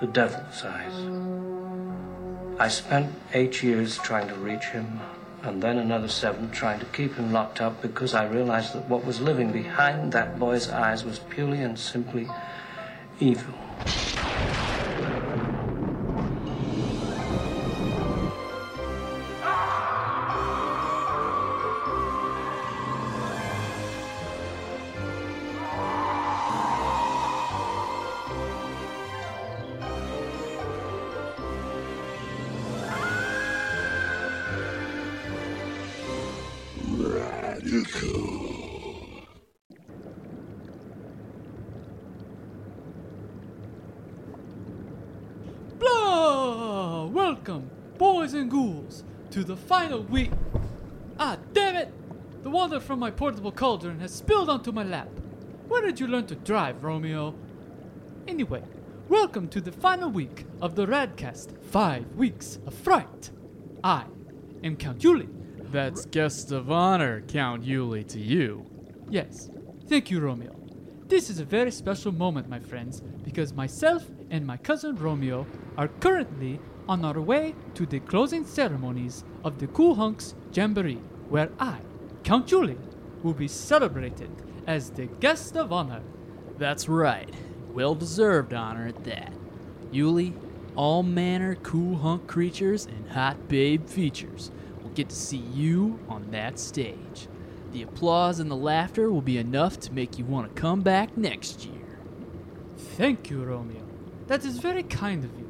the devil's eyes. I spent eight years trying to reach him, and then another seven trying to keep him locked up because I realized that what was living behind that boy's eyes was purely and simply evil. From my portable cauldron has spilled onto my lap. Where did you learn to drive, Romeo? Anyway, welcome to the final week of the Radcast Five Weeks of Fright. I am Count Uli. That's guest of honor, Count Uli, to you. Yes, thank you, Romeo. This is a very special moment, my friends, because myself and my cousin Romeo are currently on our way to the closing ceremonies of the Cool Hunks Jamboree, where I, Count Julie, will be celebrated as the guest of honor. That's right. Well deserved honor at that. Uli, all manner cool hunk creatures and hot babe features will get to see you on that stage. The applause and the laughter will be enough to make you want to come back next year. Thank you, Romeo. That is very kind of you.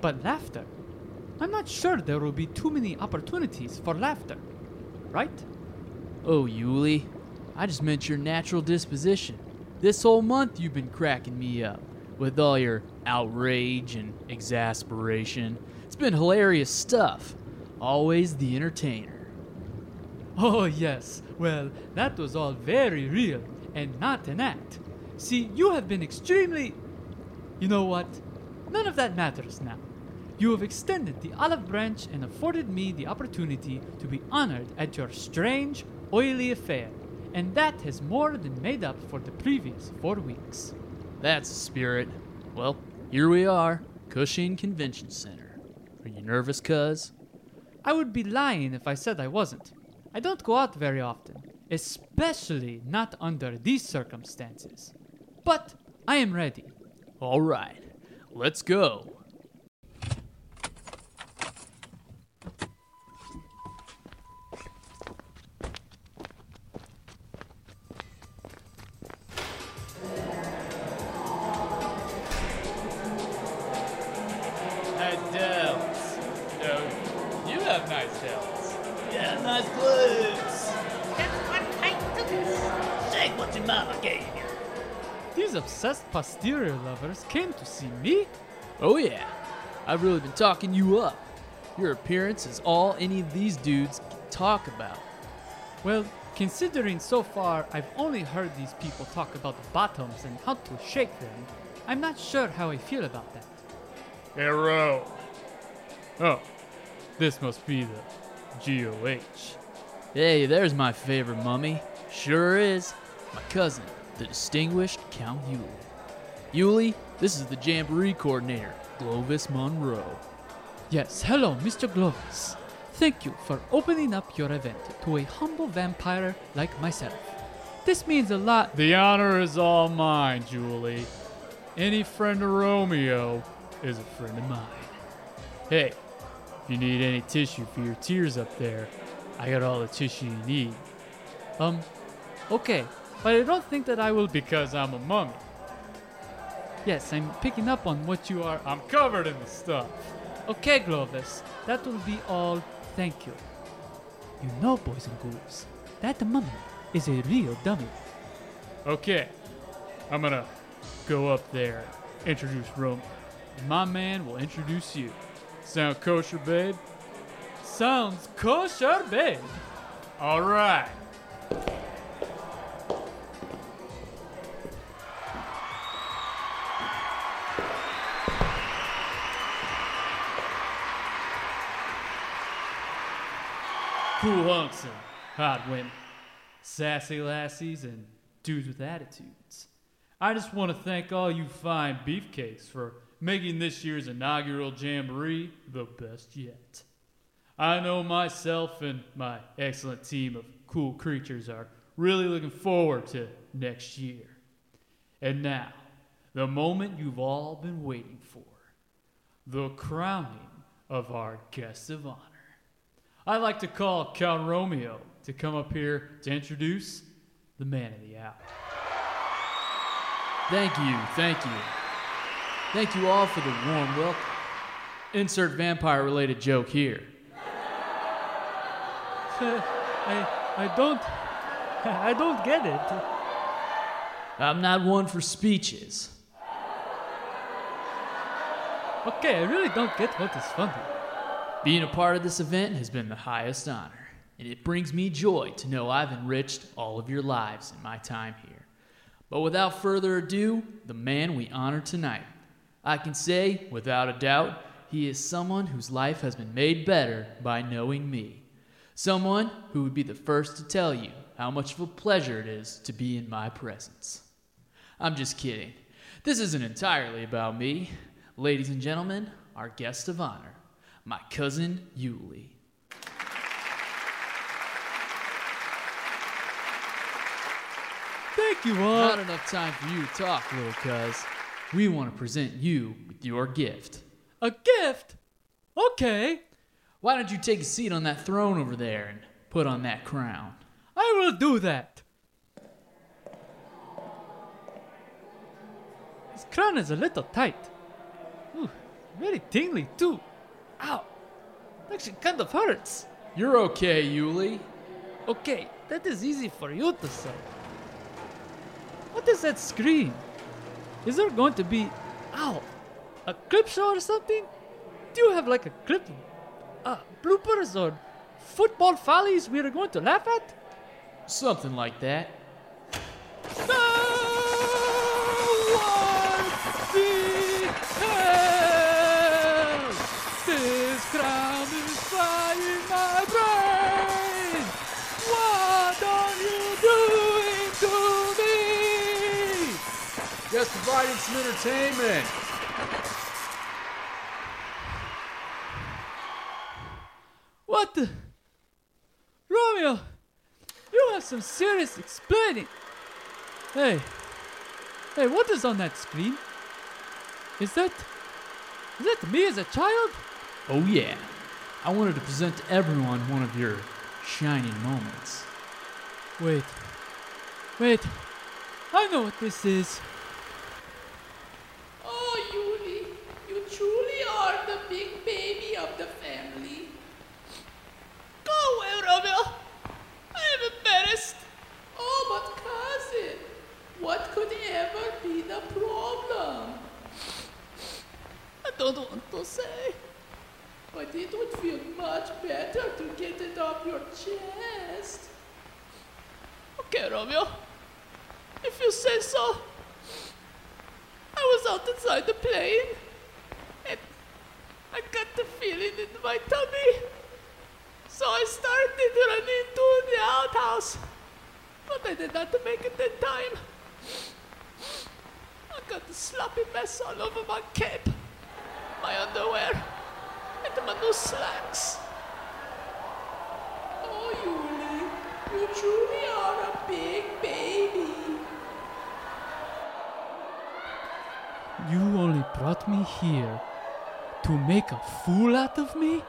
But laughter? I'm not sure there will be too many opportunities for laughter. Right? Oh, Uli, I just meant your natural disposition. This whole month you've been cracking me up with all your outrage and exasperation. It's been hilarious stuff. Always the entertainer. Oh, yes. Well, that was all very real and not an act. See, you have been extremely. You know what? None of that matters now. You have extended the olive branch and afforded me the opportunity to be honored at your strange, oily affair, and that has more than made up for the previous four weeks. That's the spirit. Well, here we are, Cushing Convention Center. Are you nervous, cuz? I would be lying if I said I wasn't. I don't go out very often, especially not under these circumstances. But I am ready. All right, let's go. Posterior lovers came to see me? Oh, yeah. I've really been talking you up. Your appearance is all any of these dudes can talk about. Well, considering so far I've only heard these people talk about the bottoms and how to shake them, I'm not sure how I feel about that. Arrow. Oh, this must be the GOH. Hey, there's my favorite mummy. Sure is. My cousin, the distinguished Count Uli. Uli, this is the Jamboree coordinator, Glovis Monroe. Yes, hello, Mr. Glovis. Thank you for opening up your event to a humble vampire like myself. This means a lot. The honor is all mine, Julie. Any friend of Romeo is a friend of mine. Hey, if you need any tissue for your tears up there, I got all the tissue you need. Um, okay, but I don't think that I will. Because I'm a mummy. Yes, I'm picking up on what you are. I'm covered in the stuff. Okay, Glovis, that will be all. Thank you. You know, boys and ghouls, that mummy is a real dummy. Okay, I'm gonna go up there, introduce Romeo. and my man will introduce you. Sound kosher, babe? Sounds kosher, babe. All right. Cool hunks and hot women, sassy lassies and dudes with attitudes. I just want to thank all you fine beefcakes for making this year's inaugural jamboree the best yet. I know myself and my excellent team of cool creatures are really looking forward to next year. And now, the moment you've all been waiting for the crowning of our guest of honor. I'd like to call Count Romeo to come up here to introduce the man of the hour. Thank you, thank you. Thank you all for the warm welcome. Insert vampire related joke here. I, I don't, I don't get it. I'm not one for speeches. Okay, I really don't get what is funny. Being a part of this event has been the highest honor, and it brings me joy to know I've enriched all of your lives in my time here. But without further ado, the man we honor tonight. I can say, without a doubt, he is someone whose life has been made better by knowing me. Someone who would be the first to tell you how much of a pleasure it is to be in my presence. I'm just kidding. This isn't entirely about me. Ladies and gentlemen, our guest of honor, my cousin Uli. Thank you all. Not enough time for you to talk, little cuz. We want to present you with your gift. A gift? Okay, Why don't you take a seat on that throne over there and put on that crown? I will do that. This crown is a little tight. Ooh, very tingly too. Ow, actually kind of hurts. You're okay, Uli. Okay, that is easy for you to say. What is that screen? Is there going to be, ow, a clip show or something? Do you have like a clip, uh, bloopers or football follies we are going to laugh at? Something like that. No providing some entertainment. What the? Romeo, you have some serious explaining. Hey, hey, what is on that screen? Is that, is that me as a child? Oh, yeah. I wanted to present to everyone one of your shining moments. Wait, wait, I know what this is. Oh, Uli, you truly are the big baby of the family. Go away, Romeo. I am embarrassed. Oh, but cousin, what could ever be the problem? I don't want to say, but it would feel much better to get it off your chest. Okay, Romeo. If you say so. I was out inside the plane, and I got the feeling in my tummy. So I started running to the outhouse, but I did not make it in time. I got a sloppy mess all over my cape, my underwear, and my new slacks. Oh, Uli, you truly are a big baby. You only brought me here to make a fool out of me?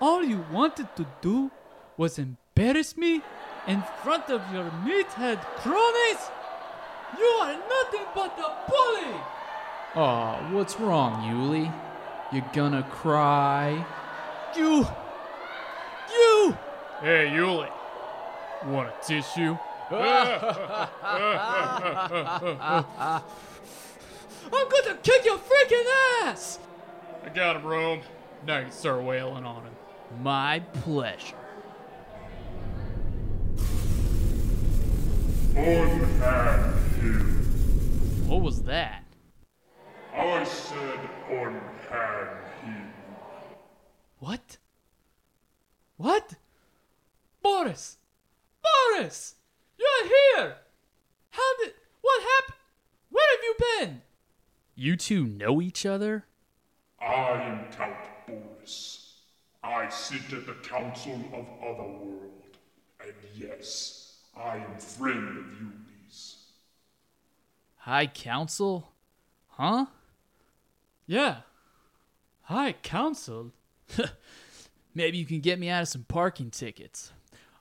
All you wanted to do was embarrass me in front of your meathead cronies? You are nothing but a bully! Aw, what's wrong, Uli? You gonna cry? You! You! Hey, Uli. Want a tissue? I'm gonna kick your freaking ass! I got him, Rome. Now you can start wailing on him. My pleasure. What was that? I said unhand him. What? What? Boris! Boris! You're here! How did. What happened? Where have you been? You two know each other? I am Count Boris. I sit at the Council of Otherworld. And yes, I am friend of Uli's. High Council? Huh? Yeah. High Council? Maybe you can get me out of some parking tickets.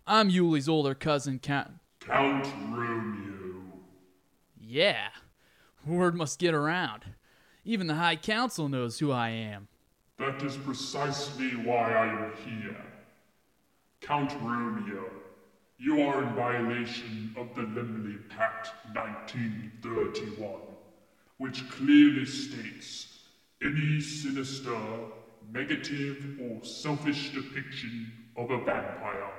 I'm Uli's older cousin, Count. Count Romeo. Yeah. Word must get around. Even the High Council knows who I am. That is precisely why I am here. Count Romeo, you are in violation of the Limley Pact 1931, which clearly states any sinister, negative, or selfish depiction of a vampire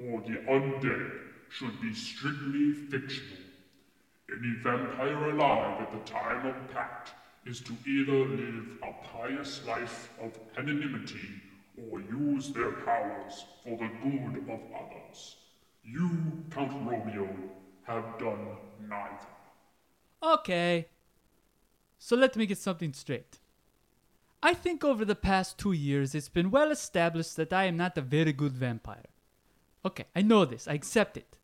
or the undead should be strictly fictional. Any vampire alive at the time of pact is to either live a pious life of anonymity or use their powers for the good of others. You, Count Romeo, have done neither. Okay. So let me get something straight. I think over the past two years it's been well established that I am not a very good vampire. Okay, I know this, I accept it.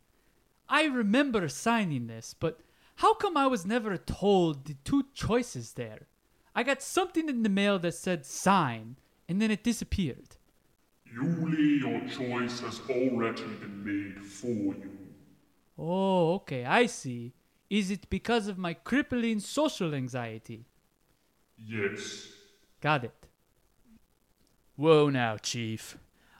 I remember signing this, but how come I was never told the two choices there? I got something in the mail that said sign, and then it disappeared. Uli, your choice has already been made for you. Oh, okay, I see. Is it because of my crippling social anxiety? Yes. Got it. Whoa now, Chief.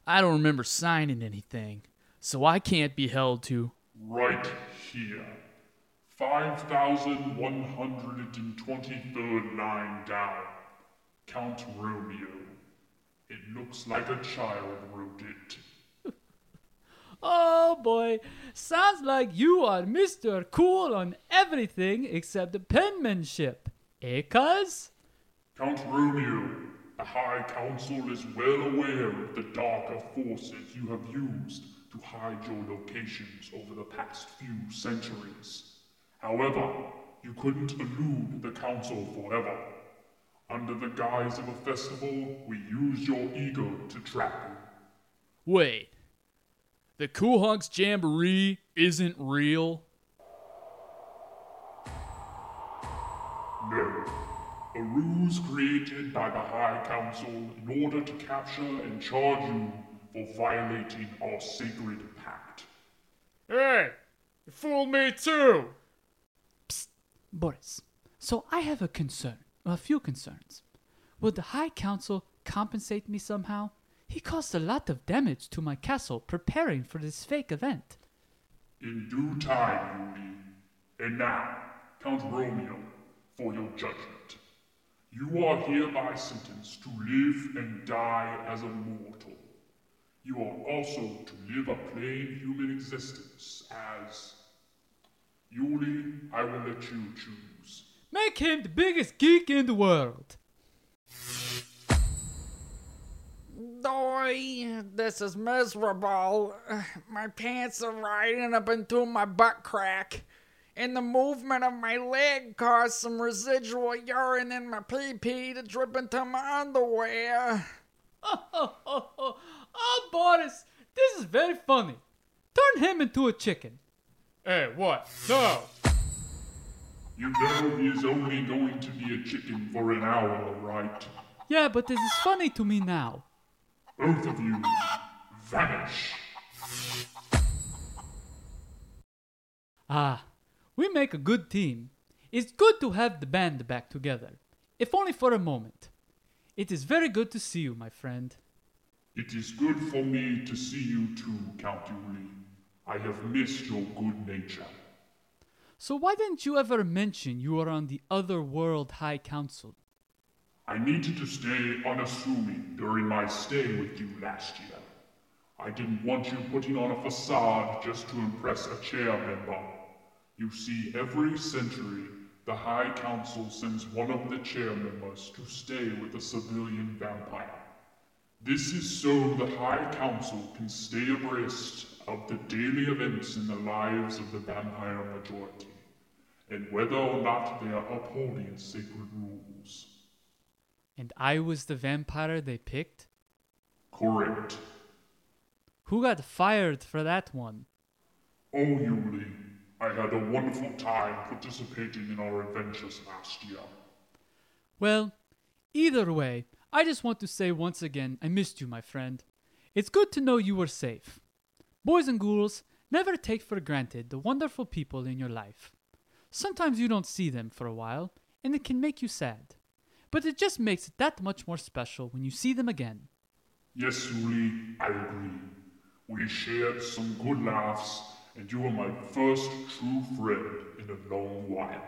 I don't remember signing anything, so I can't be held to. Right here. 5,123rd line down. Count Romeo. It looks like a child wrote it. Oh boy, sounds like you are Mr. Cool on everything except the penmanship. Eh, cuz? Count Romeo, the High Council is well aware of the darker forces you have used to hide your locations over the past few centuries. However, you couldn't elude the Council forever. Under the guise of a festival, we used your ego to trap you. Wait. The Cool Hunks Jamboree isn't real? No. A ruse created by the High Council in order to capture and charge you for violating our sacred pact. Hey, you fooled me too. Psst, Boris, so I have a concern, a few concerns. Will the High Council compensate me somehow? He caused a lot of damage to my castle preparing for this fake event. In due time, Uli. And now, Count Romeo, for your judgment. You are hereby sentenced to live and die as a mortal. You are also to live a plain human existence as. Uli, I will let you choose. Make him the biggest geek in the world. Doy, this is miserable. My pants are riding up into my butt crack. And the movement of my leg caused some residual urine in my pee pee to drip into my underwear. Oh, oh, oh, oh, oh, Boris, this is very funny. Turn him into a chicken. Hey, what? No. You know he is only going to be a chicken for an hour, right? Yeah, but this is funny to me now. Both of you, vanish. Ah, we make a good team. It's good to have the band back together, if only for a moment. It is very good to see you, my friend. It is good for me to see you too, Count Uli. I have missed your good nature. So why didn't you ever mention you were on the Other World High Council? I needed to stay unassuming during my stay with you last year. I didn't want you putting on a facade just to impress a chair member. You see, every century, the High Council sends one of the chair members to stay with a civilian vampire. This is so the High Council can stay abreast of the daily events in the lives of the vampire majority, and whether or not they are upholding sacred rules. And I was the vampire they picked? Correct. Who got fired for that one? Oh, Uli, I had a wonderful time participating in our adventures last year. Well, either way, I just want to say once again I missed you, my friend. It's good to know you were safe. Boys and ghouls, never take for granted the wonderful people in your life. Sometimes you don't see them for a while, and it can make you sad. But it just makes it that much more special when you see them again. Yes, Uli, I agree. We shared some good laughs, and you were my first true friend in a long while.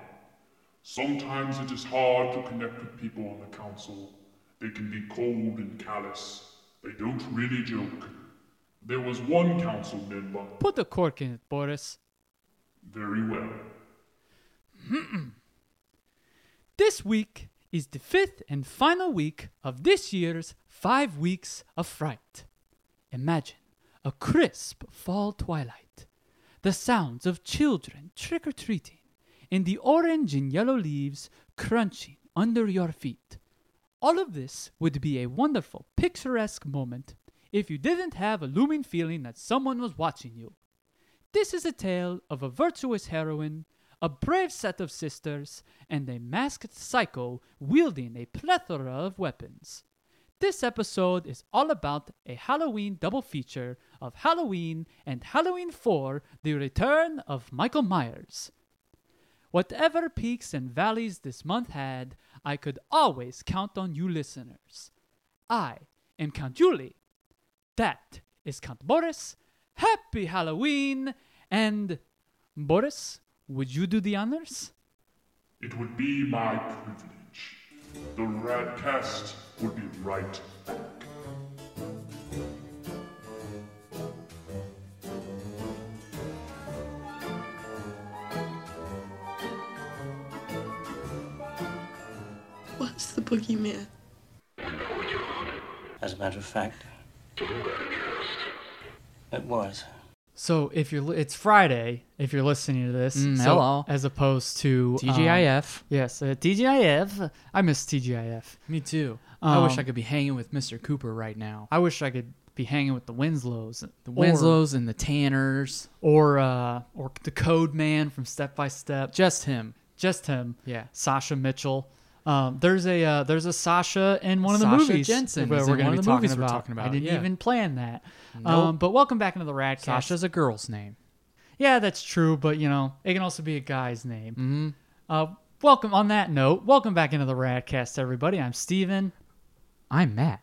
Sometimes it is hard to connect with people on the council. They can be cold and callous. They don't really joke. There was one council member. Put the cork in it, Boris. Very well. This week is the fifth and final week of this year's Five Weeks of Fright. Imagine a crisp fall twilight, the sounds of children trick or treating, and the orange and yellow leaves crunching under your feet. All of this would be a wonderful, picturesque moment if you didn't have a looming feeling that someone was watching you. This is a tale of a virtuous heroine, a brave set of sisters, and a masked psycho wielding a plethora of weapons. This episode is all about a Halloween double feature of Halloween and Halloween 4 The Return of Michael Myers. Whatever peaks and valleys this month had, I could always count on you listeners. I am Count Julie. That is Count Boris. Happy Halloween! And Boris, would you do the honors? It would be my privilege. The Radcast would be right back. What's the boogeyman? As a matter of fact, it was. So if you're, it's Friday. If you're listening to this, Mm, so- hello. as opposed to um, TGIF. yes, uh, TGIF. I miss TGIF. Me too. I wish Um, I could be hanging with Mr. Cooper right now. I wish I could be hanging with the Winslows, The Winslows and the Tanners. or uh, or the Code Man from Step by Step. Just him. Just him. Yeah. Sasha Mitchell. Um, there's a uh, there's a Sasha in one of the Sasha movies Jensen is we're in going one to of be the talking movies we're about. I didn't yeah. even plan that. Um, but welcome back into the Radcast. Sasha's a girl's name. Yeah, that's true, but you know, it can also be a guy's name. Mm-hmm. Uh, welcome on that note. Welcome back into the Radcast, everybody. I'm Steven. I'm Matt.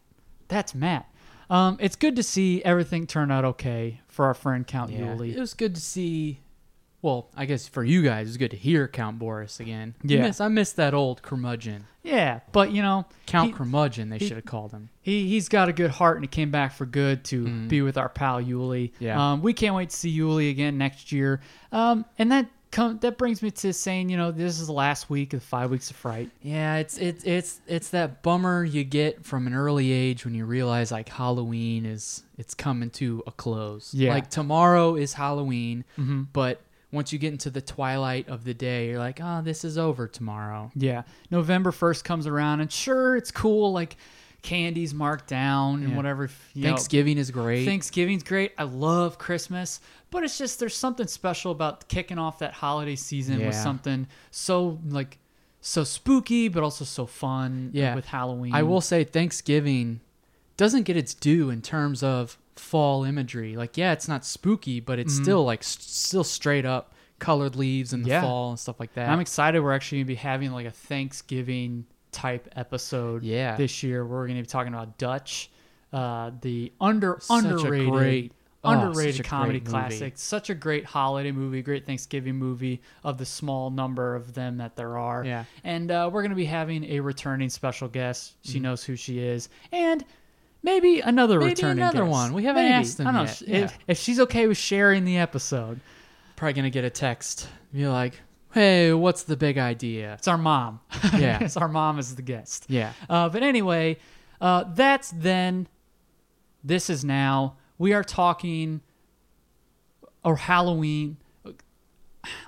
That's Matt. Um, it's good to see everything turn out okay for our friend Count Yeah. Uli. It was good to see. Well, I guess for you guys, it's good to hear Count Boris again. Yeah. I miss, I miss that old curmudgeon. Yeah, but you know, Count he, Curmudgeon, they he- should have called him. he he's got a good heart and he came back for good to Mhm. be with our pal Uli. Yeah. Um, we can't wait to see Uli again next year. Um, and that com- that brings me to saying, you know, this is the last week of five weeks of fright. Yeah, it's it's it's it's that bummer you get from an early age when you realize like Halloween is it's coming to a close. Yeah. Like tomorrow is Halloween, Mhm. but once you get into the twilight of the day, you're like, oh, this is over tomorrow. Yeah. November 1st comes around, and sure, it's cool. Like, candy's marked down and Yeah. whatever. you know, Thanksgiving is great. Thanksgiving's great. I love Christmas, but it's just there's something special about kicking off that holiday season with something so like so spooky, but also so fun. Yeah. with Halloween. I will say Thanksgiving doesn't get its due in terms of fall imagery. Like, yeah, it's not spooky, but it's Mhm. still like s- still straight up colored leaves in the Yeah. fall and stuff like that. I'm excited. We're actually gonna be having like a Thanksgiving type episode. Yeah. this year we're gonna be talking about Dutch, uh, the under Such underrated, great Oh, underrated a comedy great movie. classic. Such a great holiday movie, great Thanksgiving movie of the small number of them that there are. Yeah. And uh, we're going to be having a returning special guest. She knows who she is. And maybe another. Maybe returning another guest. one. We haven't Maybe. asked them I don't yet. know. If, Yeah. if she's okay with sharing the episode, Probably gonna get a text. Be like, "Hey, what's the big idea?" it's our mom. Yeah. it's our mom is the guest. Yeah. Uh, but anyway, uh, that's then. This is now. We are talking. Or Halloween.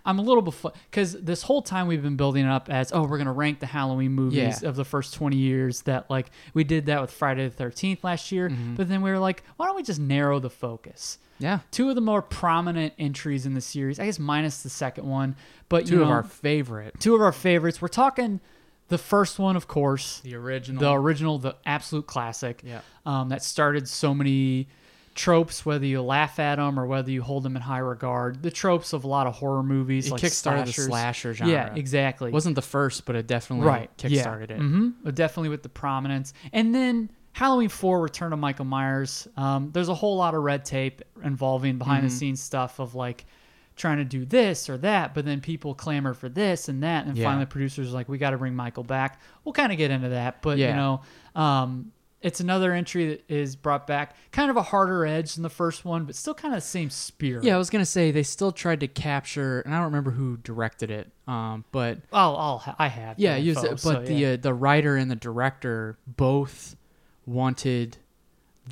I'm a little before because this whole time we've been building it up as oh we're gonna rank the Halloween movies Yeah. of the first 20 years that like we did that with Friday the 13th last year Mm-hmm. but then we were like why don't we just narrow the focus Yeah. two of the more prominent entries in the series I guess minus the second one but Two you of our favorite. two of our favorites we're talking the first one of course The original. the original, the absolute classic. Yeah. Um, that started so many tropes, whether you laugh at them or whether you hold them in high regard. The tropes of a lot of horror movies, It like kickstarted the slashers. slasher genre. Yeah, exactly. wasn't the first, but it definitely right. kickstarted it. hmm Definitely with the prominence, and then. Halloween 4 Return of Michael Myers. Um, there's a whole lot of red tape involving behind Mm-hmm. the scenes stuff of like trying to do this or that, but then people clamor for this and that, and Yeah. finally the producers are like, we got to bring Michael back. We'll kind of get into that, but you know, um, it's another entry that is brought back, kind of a harder edge than the first one, but still kind of the same spirit. Yeah, I was gonna say they still tried to capture, and I don't remember who directed it. Um, but I'll, I'll I have. yeah, info, it, so, but the yeah. uh, the writer and the director both wanted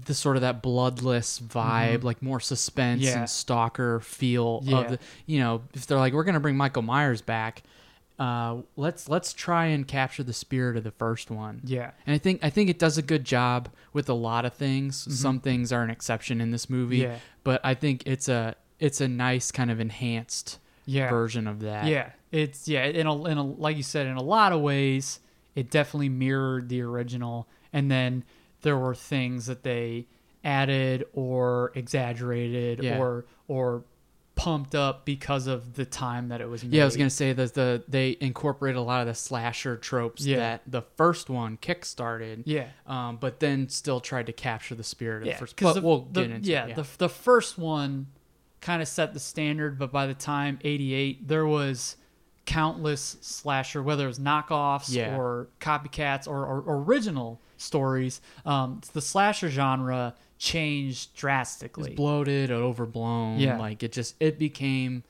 the sort of that bloodless vibe, like more suspense Mm-hmm. Yeah. and stalker feel Yeah. of the. You know, if they're like, we're gonna bring Michael Myers back, uh, let's let's try and capture the spirit of the first one. yeah, And I think I think it does a good job with a lot of things. Some things are an exception in this movie, Mm-hmm. Yeah. but I think it's a it's a nice kind of enhanced yeah, version of that. Yeah, it's yeah. In a, in a like you said, in a lot of ways, it definitely mirrored the original, and then there were things that they added or exaggerated Yeah. or or pumped up because of the time that it was made. Yeah, I was gonna say that the they incorporate a lot of the slasher tropes Yeah. that the first one kickstarted. Yeah. Um, but then still tried to capture the spirit of yeah, the first. But the- we'll the- get into yeah, it. the the first one kind of set the standard, but by the time '88, there was countless slasher, whether it was knockoffs Yeah. or copycats or, or, original stories. Um, the slasher genre changed drastically. it's bloated overblown. Yeah. like it just it became.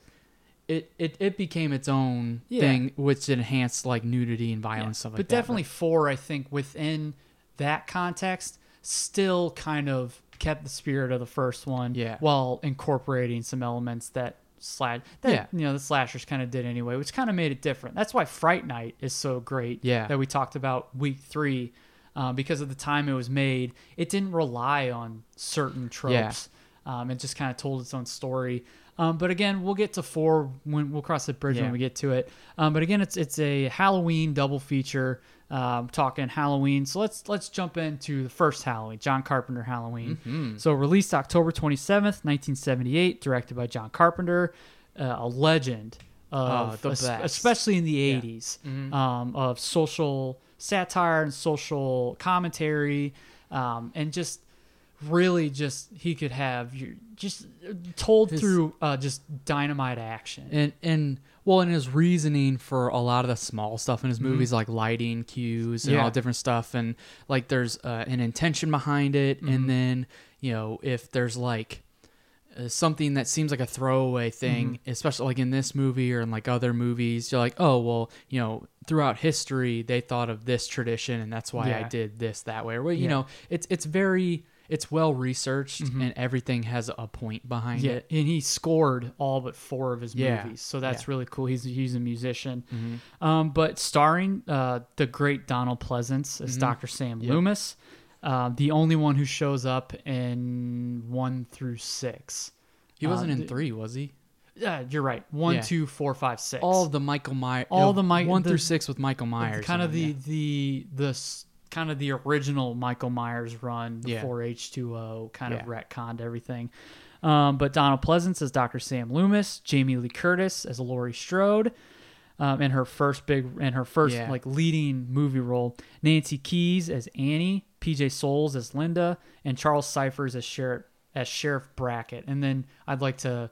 It, it, it became its own Yeah. thing, which enhanced like nudity and Yeah, violence stuff like but that. definitely four, I think, within that context, still kind of kept the spirit of the first one, Yeah. while incorporating some elements that slide that Yeah. you know the slashers kind of did anyway, which kind of made it different. That's why Fright Night is so great. Yeah. that we talked about week three, um, because of the time it was made, it didn't rely on certain tropes. Um, it just kind of told its own story. Um, but again, we'll get to four when we'll cross the bridge Yeah. when we get to it. Um, but again, it's it's a Halloween double feature. Um, talking Halloween, so let's let's jump into the first Halloween, John Carpenter Halloween. Mm-hmm. So released October twenty seventh, nineteen seventy eight, directed by John Carpenter, uh, a legend of Oh, the es- best. especially in the 80s Mm-hmm. um, of social satire and social commentary um, and just really just he could have you just told His- through uh, just dynamite action and and well and his reasoning for a lot of the small stuff in his movies like lighting cues and Mm-hmm. Yeah. all different stuff and like there's uh, an intention behind it Mm-hmm. and then you know if there's like uh, something that seems like a throwaway thing Mm-hmm. especially like in this movie or in like other movies you're like oh well you know throughout history they thought of this tradition and that's why i did this that way or well, you Yeah. Mm-hmm. know it's it's very it's well researched and everything has a point behind yeah it and he scored all but four of his Yeah. movies so that's Yeah. Mm-hmm. really cool he's, he's a musician um, but starring uh, the great donald pleasence as dr sam Yep. loomis uh, the only one who shows up in one through six he wasn't Uh, in three was he Yeah, you're right. One, Yeah. two, four, five, six. all the Michael Myers, All the Mi- one the- through six with Michael Myers, kind of the the the s- kind of the original Michael Myers run Yeah. before H two O kind of Yeah. retconned everything. Um, but Donald Pleasence as Dr. Sam Loomis, Jamie Lee Curtis as Laurie Strode, um, in her first big in her first Yeah. like leading movie role. Nancy Kyes as Annie, PJ Soles as Lynda, and Charles Cyphers as Sheriff as Sheriff Brackett, and then I'd like to,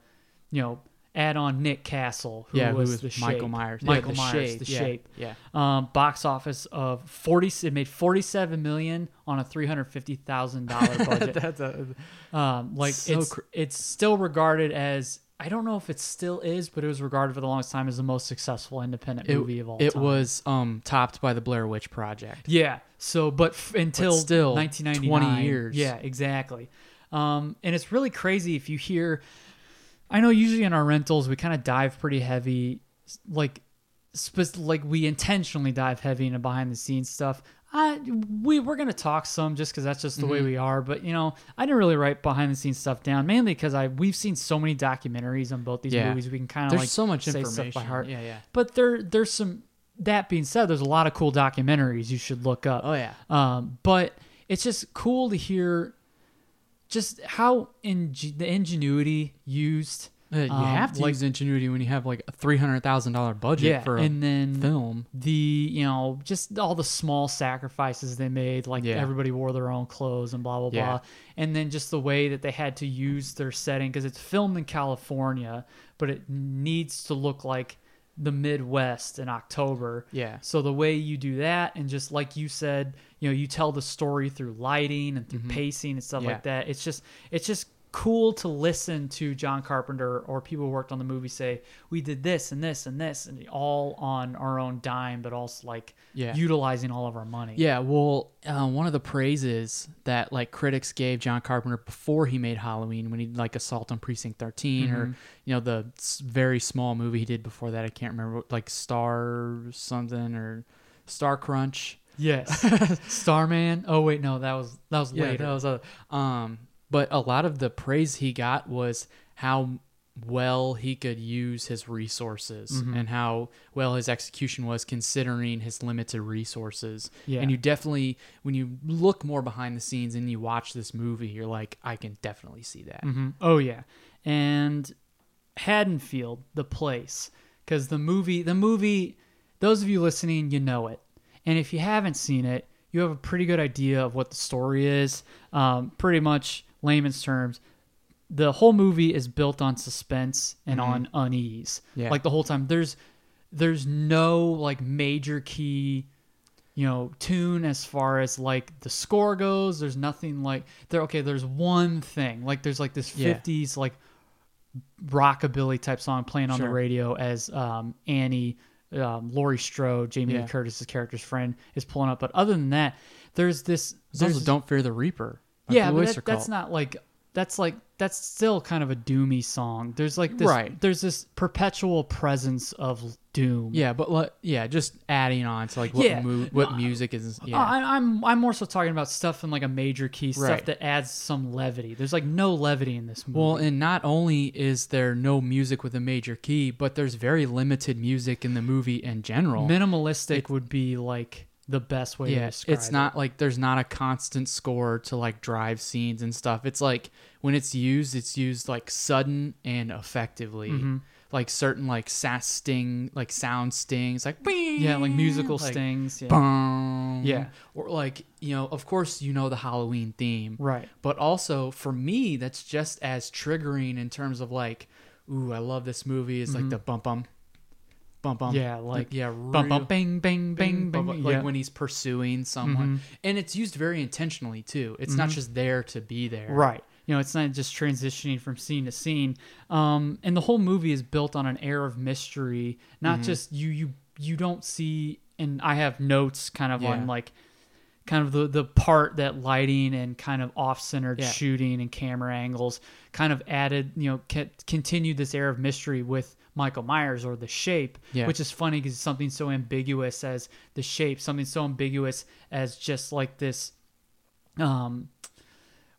you know, add on Nick Castle, who yeah, was, who was the Michael Shape. Myers. Yeah, Michael the Myers, Shape, the yeah, Shape. yeah. Um, box office of forty. It made forty-seven million on a three hundred fifty thousand dollar budget. That's a, um, like So it's cr- it's still regarded as I don't know if it still is, but it was regarded for the longest time as the most successful independent it, movie of all it time. It was um topped by the Blair Witch Project. Yeah. So, but f- until still, 1999, 20 years. Yeah, exactly. Um, and it's really crazy if you hear. I know usually in our rentals we kind of dive pretty heavy, like, spe- like we intentionally dive heavy into behind the scenes stuff. I we we're gonna talk some just because that's just the Mm-hmm. way we are. But you know, I didn't really write behind the scenes stuff down mainly because I we've seen so many documentaries on both these Yeah. movies. We can kind of like so much say information. stuff by heart. Yeah, yeah. But there there's some. That being said, there's a lot of cool documentaries you should look up. Oh yeah. Um, but it's just cool to hear just how in the ingenuity used. Uh, you um, have to like- use ingenuity when you have like a three hundred thousand dollar budget Yeah, for a and then film. the you know just all the small sacrifices they made, like Yeah. everybody wore their own clothes and blah blah Yeah. blah, and then just the way that they had to use their setting because it's filmed in California, but it needs to look like the Midwest in October. Yeah. So the way you do that, and just like you said, you know, you tell the story through lighting and through pacing and stuff Mm-hmm. Like that. It's just, it's just cool to listen to John Carpenter or people who worked on the movie say, we did this and this and this, and all on our own dime, but also like Yeah. utilizing all of our money. Yeah, well, uh, one of the praises that like critics gave John Carpenter before he made Halloween, when he did like Assault on Precinct 13, or you know the very small movie he did before that, I can't remember, like Star something or Star Crunch. Yes. Starman. Oh wait, no, that was that was Yeah, later. that was a um. But a lot of the praise he got was how well he could use his resources Mm-hmm. and how well his execution was considering his limited resources. Yeah. And you definitely, when you look more behind the scenes and you watch this movie, you're like, I can definitely see that. Mhm. Oh yeah, and Haddonfield, the place, because the movie, the movie, those of you listening, you know it, and if you haven't seen it, you have a pretty good idea of what the story is. Um, pretty much layman's terms, the whole movie is built on suspense and on unease. Yeah. Like the whole time, there's there's no like major key you know tune as far as like the score goes there's nothing like there okay there's one thing like there's like this Yeah. 50s like rockabilly type song playing on the radio as um, annie um, Laurie Strode, Jamie Lee Yeah. Curtis's character's friend, is pulling up. But other than that, there's this. There's There's also Don't Fear the Reaper. Yeah, but that, that's not like that's like that's still kind of a doomy song. There's like this Right. there's this perpetual presence of doom. Yeah, but like, yeah, just adding on to like what Yeah. mu- what music is. Yeah, Uh, I, I'm I'm more so talking about stuff in like a major key stuff Right. that adds some levity. There's like no levity in this movie. Well, and not only is there no music with a major key, but there's very limited music in the movie in general. minimalistic would be like the best way to yeah, it's it. not like there's not a constant score to like drive scenes and stuff. It's like when it's used, it's used like sudden and effectively. Mm-hmm. Like certain like sass sting, like sound stings, like yeah, like musical like, stings. Yeah. Bong. Yeah. Or like, you know, of course you know the Halloween theme. Right. But also for me, that's just as triggering in terms of like, ooh, I love this movie. It's like the bump bum. Bump bum. Mm-hmm. Yeah, like yeah, Bum real- bum bang bang bang bum, bang. bum, like yeah. when he's pursuing someone. Mhm. And it's used very intentionally too. It's not just there to be there. Right. You know, it's not just transitioning from scene to scene. Um, and the whole movie is built on an air of mystery. Not just you you you don't see and I have notes kind of Yeah. on like kind of the the part that lighting and kind of off-centered Yeah. shooting and camera angles kind of added, you know, ca- continued this air of mystery with Michael Myers or the shape, Yeah. which is funny because something so ambiguous as the shape, something so ambiguous as just like this um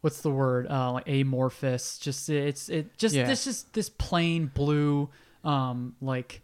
what's the word uh like amorphous just it's it just Yeah. this just this plain blue um like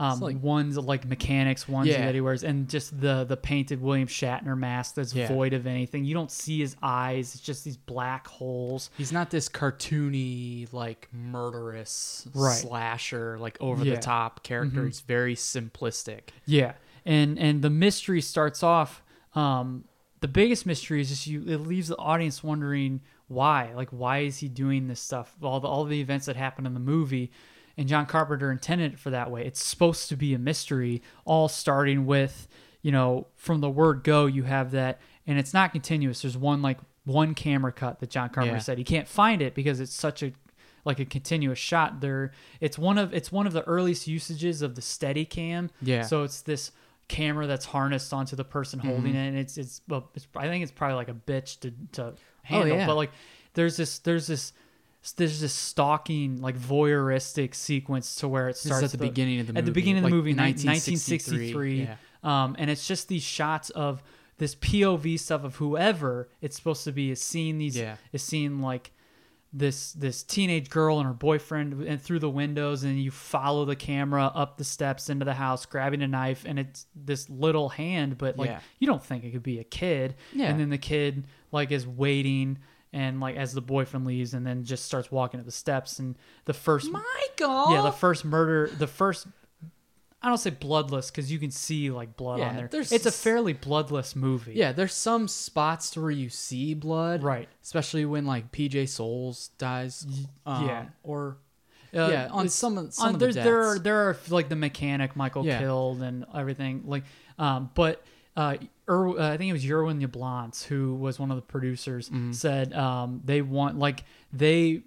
um like- ones like mechanics ones Yeah. that he wears and just the the painted William Shatner mask that's Yeah. void of anything you don't see his eyes it's just these black holes He's not this cartoony, like murderous Right. slasher, like over Yeah. the top character. Mhm. He's very simplistic. Yeah, and and the mystery starts off. Um, the biggest mystery is just you. It leaves the audience wondering why? Like, why is he doing this stuff? All the all the events that happen in the movie, and John Carpenter intended it for that way. It's supposed to be a mystery, all starting with, you know, from the word go, you have that, and it's not continuous. There's one like one camera cut that John Carpenter Yeah. said he can't find it because it's such a like a continuous shot there it's one of it's one of the earliest usages of the Steadicam Yeah. so it's this camera that's harnessed onto the person holding Mm-hmm. it and it's it's, well, it's i think it's probably like a bitch to to handle Oh, yeah. but like there's this there's this there's this stalking like voyeuristic sequence to where it starts at the beginning of the at the beginning of the like movie 1963, 1963 um and it's just these shots of this pov stuff of whoever it's supposed to be is seeing these Yeah. is seeing like this this teenage girl and her boyfriend and through the windows and you follow the camera up the steps into the house grabbing a knife and it's this little hand but like Yeah. you don't think it could be a kid Yeah. and then the kid like is waiting and like as the boyfriend leaves and then just starts walking up the steps and the first Michael. yeah the first murder the first I don't say bloodless because you can see like blood Yeah, on there. there's It's a fairly bloodless movie. Yeah, there's some spots to where you see blood, Right. Especially when like PJ Soles dies. um, yeah. or Uh, yeah, on it's- some of- some on- of the there's, there are deaths. there are like the mechanic Michael Yeah. killed and everything like, um, but uh, Ir- uh, I think it was Irwin Yablans who was one of the producers Mm-hmm. said um, they want like they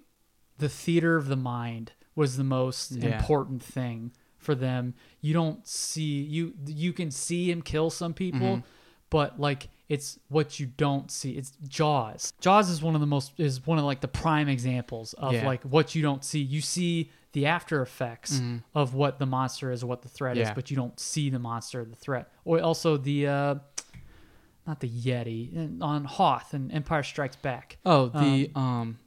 the theater of the mind was the most Yeah. important thing for them. You don't see you you can see him kill some people, Mm-hmm. but like it's what you don't see. It's Jaws. Jaws is one of the most is one of like the prime examples of Yeah. like what you don't see. You see the after effects of what the monster is what the threat is, Mm-hmm. But you don't see the monster or the threat. Or also the uh not the Yeti on Hoth and Empire Strikes Back. oh the um,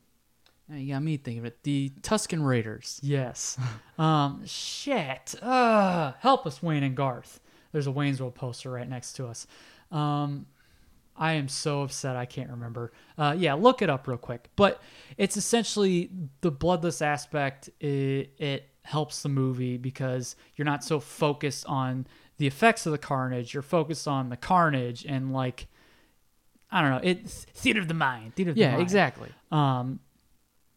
now you got me thinking of it. The Tusken Raiders. Yes. um shit. Uh help us, Wayne and Garth. There's a Wayne's World poster right next to us. Um I am so upset I can't remember. Uh, yeah, look it up real quick. But it's essentially the bloodless aspect. It, it helps the movie because you're not so focused on the effects of the carnage. You're focused on the carnage and like I don't know. It's theater of the mind. Theater of the Yeah, mind. exactly. Um,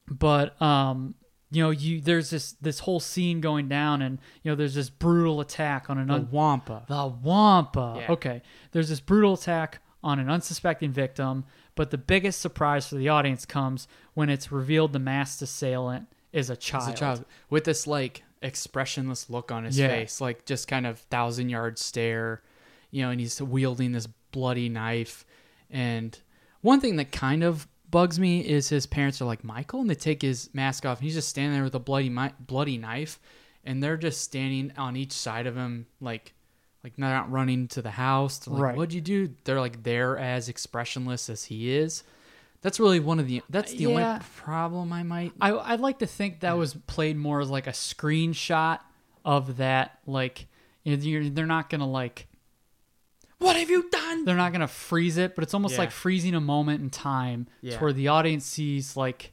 but um, you know, you there's this this whole scene going down, and you know, there's this brutal attack on an The Wampa. the Wampa. Yeah. Okay. There's this brutal attack on an unsuspecting victim, but the biggest surprise for the audience comes when it's revealed the masked assailant is a child. A child with this like expressionless look on his Yeah. face, like just kind of thousand yard stare, you know, and he's wielding this bloody knife. And one thing that kind of bugs me is his parents are like Michael, and they take his mask off, and he's just standing there with a bloody mi- bloody knife, and they're just standing on each side of him, like. Like not running to the house. To like, Right. What'd you do? They're like there as expressionless as he is. That's really one of the. That's the Yeah. only problem I might. I I'd like to think that was played more as like a screenshot of that. Like, you know, you're, they're not gonna like What have you done? they're not gonna freeze it, but it's almost Yeah. like freezing a moment in time Yeah. to where the audience sees like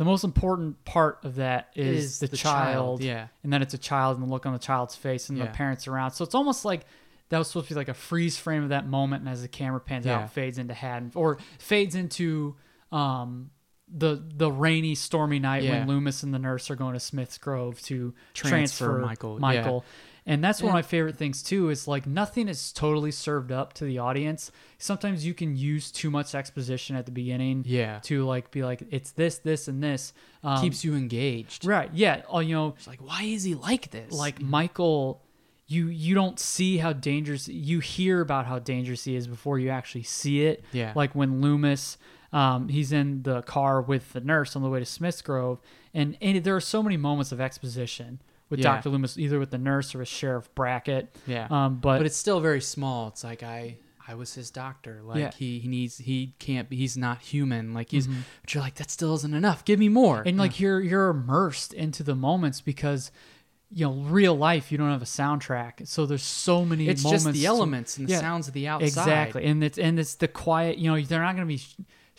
the most important part of that is, Is the, the child, child, yeah. and then it's a child and the look on the child's face and the parents around. So it's almost like that was supposed to be like a freeze frame of that moment, and as the camera pans Yeah. out, fades into Haddon or fades into um the the rainy, stormy night Yeah. when Loomis and the nurse are going to Smith's Grove to Transfer transfer, Michael, yeah. Michael. And that's one of my favorite things too. Is like nothing is totally served up to the audience. Sometimes you can use too much exposition at the beginning. Yeah. To like be like it's this, this, and this. Um, Keeps you engaged. right. Yeah. Oh, you know, It's like, why is he like this? like Michael, you you don't see how dangerous. You hear about how dangerous he is before you actually see it. Yeah. Like when Loomis, um, he's in the car with the nurse on the way to Smith's Grove, and and there are so many moments of exposition with Yeah. Doctor Loomis, either with the nurse or with Sheriff Brackett. yeah. Um, but, but it's still very small. It's like I I was his doctor. Like Yeah. he, he needs he can't be he's not human. Like he's but you're like that still isn't enough. Give me more. Mm-hmm. and like you're you're immersed into the moments because you know real life you don't have a soundtrack so there's so many it's moments just the to- elements and the Yeah, sounds of the outside. exactly and it's and it's the quiet you know they're not going to be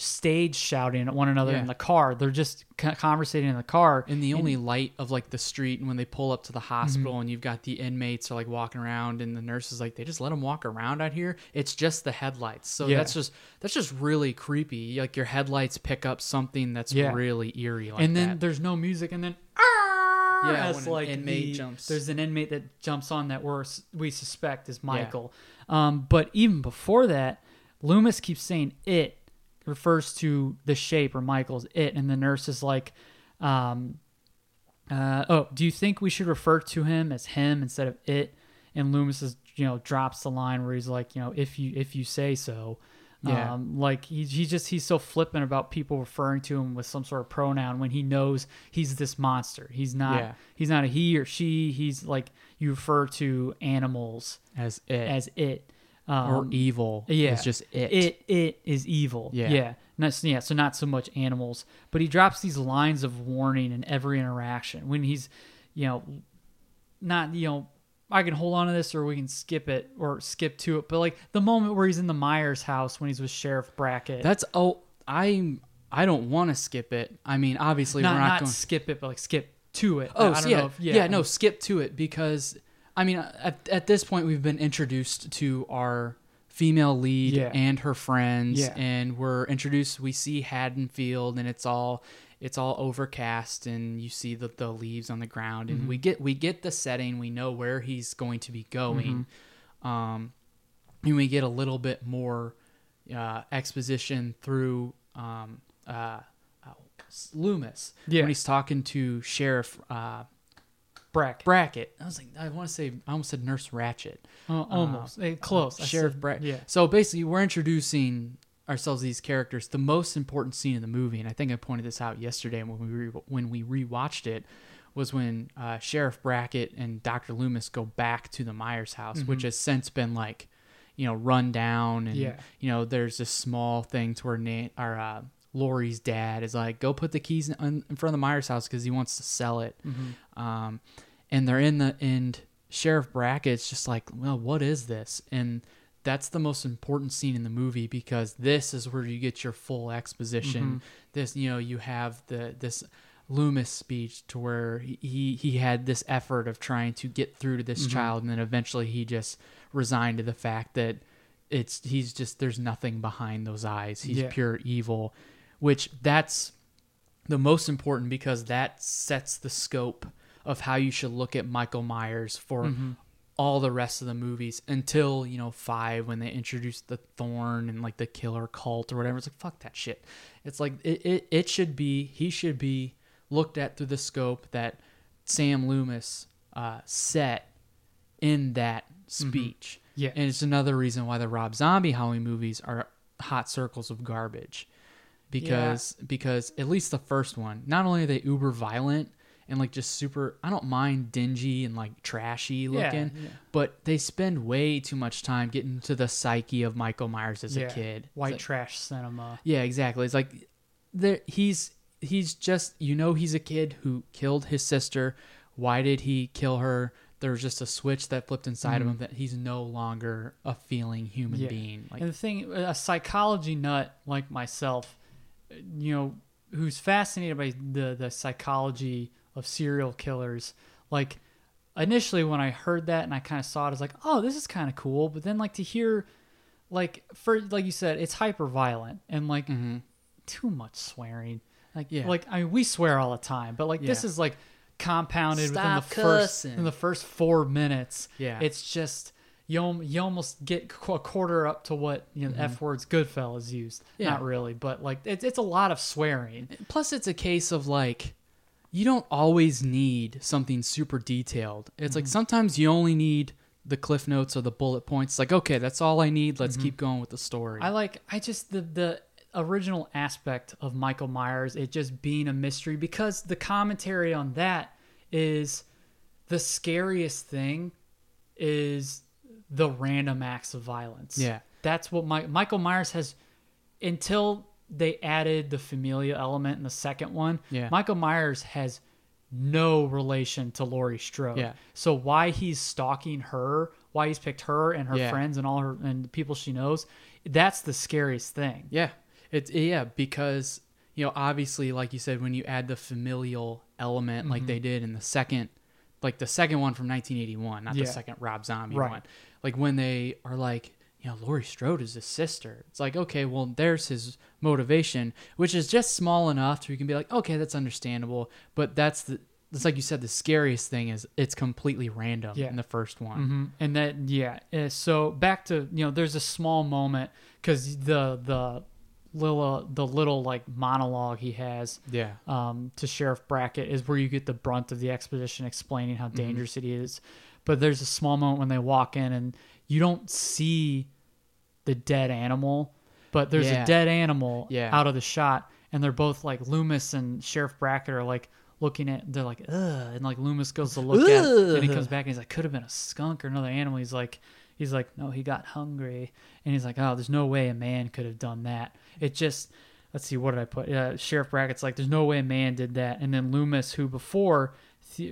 stage shouting at one another Yeah. in the car. They're just co- conversating in the car. in the only light of like the street and when they pull up to the hospital Mm-hmm. and you've got the inmates are like walking around and the nurse is like they just let them walk around out here it's just the headlights so Yeah. that's just that's just really creepy like your headlights pick up something that's Yeah. really eerie like and then that. there's no music, and then Yeah, as an like inmate the- jumps. There's an inmate that jumps on that we're, we suspect is Michael. Um, but even before that, Loomis keeps saying it refers to the shape or Michael's it, and the nurse is like, um, uh, "Oh, do you think we should refer to him as him instead of it?" And Loomis is you know drops the line where he's like, you know, if you if you say so. Yeah. Um, like he, he just he's so flippant about people referring to him with some sort of pronoun when he knows he's this monster. He's not Yeah. he's not a he or she. He's like you refer to animals as it as it. Um, or evil yeah, is just it It it is evil. Yeah. yeah. Not, yeah. So not so much animals, but he drops these lines of warning in every interaction when he's, you know, not you know. I can hold on to this, or we can skip it, or skip to it. But like the moment where he's in the Myers house when he's with Sheriff Brackett, that's oh i'm i don't want to skip it i mean obviously not we're not, not, going skip it, but like skip to it. Oh, I, I yeah, know if, yeah, no, skip to it because I mean, at, at this point, we've been introduced to our female lead Yeah. and her friends, Yeah. and we're introduced. We see Haddonfield, and it's all it's all overcast, and you see the, the leaves on the ground, and Mm-hmm. we get we get the setting. We know where he's going to be going, Mm-hmm. um, and we get a little bit more uh, exposition through um, uh, uh, Loomis Yeah. when he's talking to Sheriff. Uh, Brackett. Brackett. I was like, I want to say, I almost said Nurse Ratchet. Uh, almost Eh, close. I Sheriff Brackett. Yeah. So basically, we're introducing ourselves these characters. The most important scene in the movie, and I think I pointed this out yesterday when we re- when we rewatched it, was when uh, Sheriff Brackett and Doctor Loomis go back to the Myers house, which has since been like, you know, run down, and Yeah. you know, there's this small thing to where Nate, our uh, Laurie's dad is like, go put the keys in, in front of the Myers house because he wants to sell it. Mm-hmm. Um, and they're in the and Sheriff Brackett's just like, well, what is this? And that's the most important scene in the movie because this is where you get your full exposition. Mm-hmm. This, you know, you have the this Loomis speech to where he- he had this effort of trying to get through to this mm-hmm. child, and then eventually he just resigned to the fact that it's he's just there's nothing behind those eyes. He's Yeah. pure evil, which that's the most important because that sets the scope of how you should look at Michael Myers for Mm-hmm. all the rest of the movies until you know five when they introduced the thorn and like the killer cult or whatever. It's like fuck that shit. It's like it it, it should be he should be looked at through the scope that Sam Loomis uh, set in that speech. Yeah. and it's another reason why the Rob Zombie Halloween movies are hot circles of garbage because because at least the first one, not only are they uber violent and like just super, I don't mind dingy and like trashy looking, yeah. but they spend way too much time getting to the psyche of Michael Myers as yeah. a kid. White like- trash cinema. yeah, exactly. It's like there he's he's just you know he's a kid who killed his sister. Why did he kill her? There was just a switch that flipped inside of him that he's no longer a feeling human Mm-hmm. Yeah. being. Like and the thing, a psychology nut like myself, you know, who's fascinated by the the psychology of serial killers, like initially when I heard that and I kind of saw it, I was like, oh, this is kind of cool. But then like to hear, like for like you said, it's hyper violent and like mm-hmm. too much swearing. Like Yeah. like I mean we swear all the time, but like this is like compounded within the Stop first in the first four minutes. Yeah. it's just you you almost get a quarter up to what you know f words Goodfellas used. Mm-hmm. Yeah. Not really, but like it's it's a lot of swearing. plus it's a case of like you don't always need something super detailed. It's Mm-hmm. like sometimes you only need the cliff notes or the bullet points. It's like okay, that's all I need. Let's keep going with the story. Mm-hmm. I like I just the the original aspect of Michael Myers it just being a mystery because the commentary on that is the scariest thing is the random acts of violence. Yeah. That's what my, Michael Myers has until they added the familia element in the second one. Yeah. Michael Myers has no relation to Laurie Strode. Yeah. So why he's stalking her, why he's picked her and her Yeah. friends and all her and the people she knows, that's the scariest thing. Yeah. It's yeah, because you know, obviously, like you said, when you add the familial element, like Mm-hmm. they did in the second, like the second one from 1981, not Yeah. the second Rob Zombie Right. one. Like when they are like, you know, Laurie Strode is his sister. It's like, okay, well, there's his motivation, which is just small enough to you can be like, okay, that's understandable. But that's the, it's like you said, the scariest thing is it's completely random Yeah. in the first one. hmm And that, yeah. uh, So back to you know, there's a small moment because the the little the little like monologue he has Yeah. um, to Sheriff Brackett is where you get the brunt of the exposition explaining how dangerous it is. But there's a small moment when they walk in and you don't see the dead animal, but there's Yeah. a dead animal Yeah. out of the shot, and they're both like Loomis and Sheriff Brackett are like looking at. They're like, ugh, and like Loomis goes to look at, it, and he comes back and he's like, could have been a skunk or another animal. He's like. He's like, no, he got hungry, and he's like, oh, there's no way a man could have done that. It just, let's see, what did I put? Uh, Sheriff Brackett's like, there's no way a man did that. And then Loomis, who before,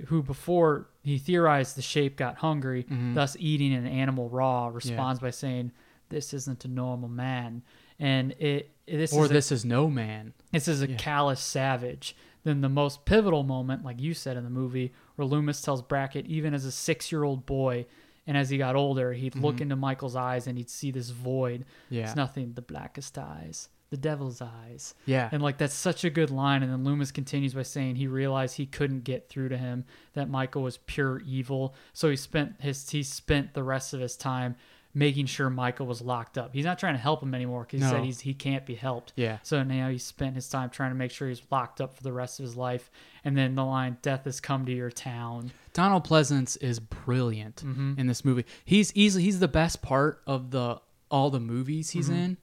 who before he theorized the shape got hungry, mm-hmm. thus eating an animal raw, responds by saying, "This isn't a normal man." And it, this Or is a- this is no man. this is a callous savage. Then the most pivotal moment, like you said in the movie, where Loomis tells Brackett, even as a six-year-old boy, and as he got older, he'd look mm-hmm. into Michael's eyes and he'd see this void. Yeah. It's nothing, the blackest eyes, the devil's eyes. Yeah. And like that's such a good line. And then Loomis continues by saying he realized he couldn't get through to him that Michael was pure evil. So he spent his he spent the rest of his time making sure Michael was locked up. He's not trying to help him anymore because he No. said he's he can't be helped. Yeah. So now he spent his time trying to make sure he's locked up for the rest of his life. And then the line, "Death has come to your town." Donald Pleasence is brilliant in this movie. He's easily he's the best part of the all the movies he's in.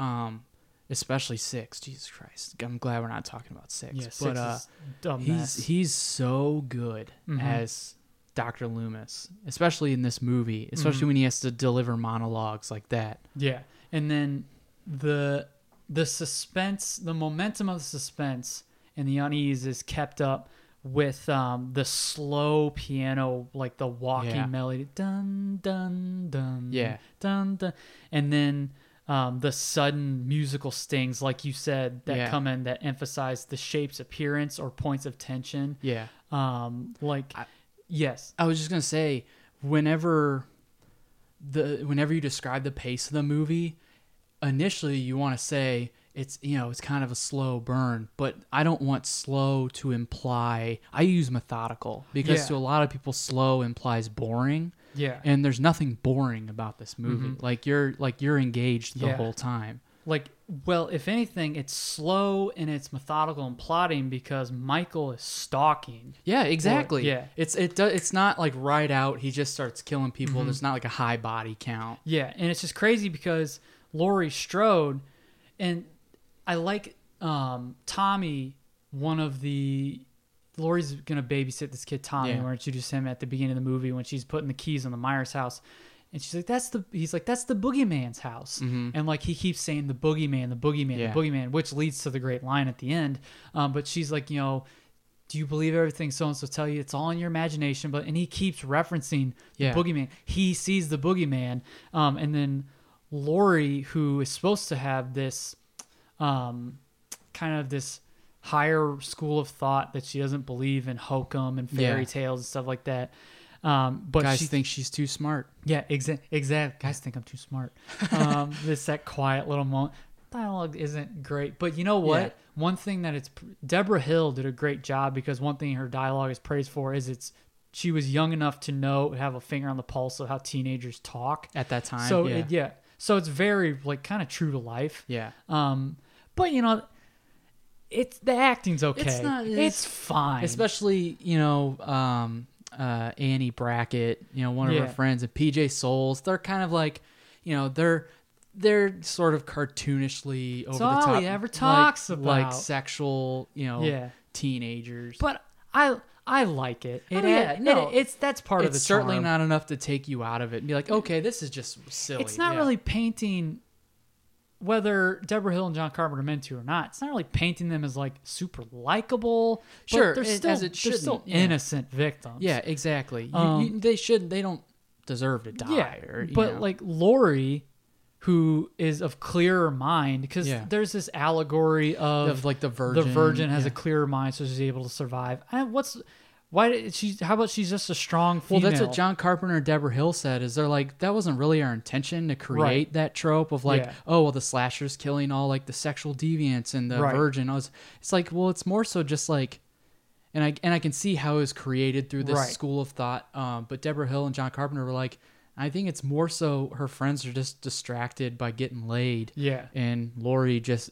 Um especially 6. Jesus Christ. I'm glad we're not talking about 6. Yeah, but six uh is a he's mess. he's so good as Dr. Loomis, especially in this movie, especially when he has to deliver monologues like that. Yeah, and then the the suspense, the momentum of the suspense and the unease is kept up with um, the slow piano, like the walking Yeah. melody, dun dun dun, Yeah. dun dun, and then um, the sudden musical stings, like you said, that Yeah. come in that emphasize the shape's appearance or points of tension. Yeah. Um, like, yes, I was just gonna say, whenever the whenever you describe the pace of the movie, initially you want to say it's you know it's kind of a slow burn, but I don't want slow to imply. I use methodical because Yeah. to a lot of people, slow implies boring, yeah, and there's nothing boring about this movie. Like you're like you're engaged the Yeah. whole time. like well if anything it's slow and it's methodical and plotting because michael is stalking Yeah, exactly. yeah. it's it. do- It's not like right out. He just starts killing people. Mm-hmm. There's not like a high body count. yeah and it's just crazy because laurie strode and i like um tommy one of the Laurie's gonna babysit this kid Tommy. Yeah. We're introduced him at the beginning of the movie when she's putting the keys on the Myers house, and she's like, "That's the." He's like, "That's the boogeyman's house," and like he keeps saying the boogeyman, the boogeyman, Mm-hmm. Yeah. the boogeyman, which leads to the great line at the end. Um, but she's like, you know, do you believe everything so and so tell you? It's all in your imagination. But and he keeps referencing the Yeah. boogeyman. He sees the boogeyman, um, and then Laurie, who is supposed to have this, um, kind of this higher school of thought that she doesn't believe in hokum and fairy Yeah. tales and stuff like that. Um, but Guys she think she's too smart. yeah, exact, exact. Guys think I'm too smart. Um, this that quiet little moment. Dialogue isn't great, but you know what? Yeah. One thing that it's Debra Hill did a great job because one thing her dialogue is praised for is it's she was young enough to know have a finger on the pulse of how teenagers talk At that time, So yeah. It, yeah, so it's very like kind of true to life. Yeah. Um, but you know, it's the acting's okay. It's not- It's, it's- fine. especially you know um, uh, Annie Brackett, you know one of Yeah. her friends, and PJ Soles. They're kind of like, you know, they're they're sort of cartoonishly over the all top. he ever like- talks like about. sexual, you know, Yeah. teenagers. but I I like it. It Oh, yeah, no. it- it's that's part of the it's certainly charm. not enough to take you out of it and be like, okay, this is just silly. It's not Yeah. really painting whether Debra Hill and John Carpenter meant to or not. It's not really painting them as like super likable. but Sure, they're still as it they're still yeah. innocent victims. Yeah, exactly. Um, you, they should. They don't deserve to die. yeah. or, but know. like Laurie, who is of clearer mind because Yeah. there's this allegory of, Of, like, the virgin, The virgin has yeah. a clearer mind, so she's able to survive. I, what's why did she? How about she's just a strong Well, that's what John Carpenter and Debra Hill said. Is they're like that wasn't really our intention to create Right. that trope of like, Yeah. oh well, the slasher's killing all like the sexual deviants and the Right. virgin. I was, it's like, well, it's more so just like, and I and I can see how it was created through this Right. school of thought. Um, but Debra Hill and John Carpenter were like, I think it's more so her friends are just distracted by getting laid. Yeah. and Laurie just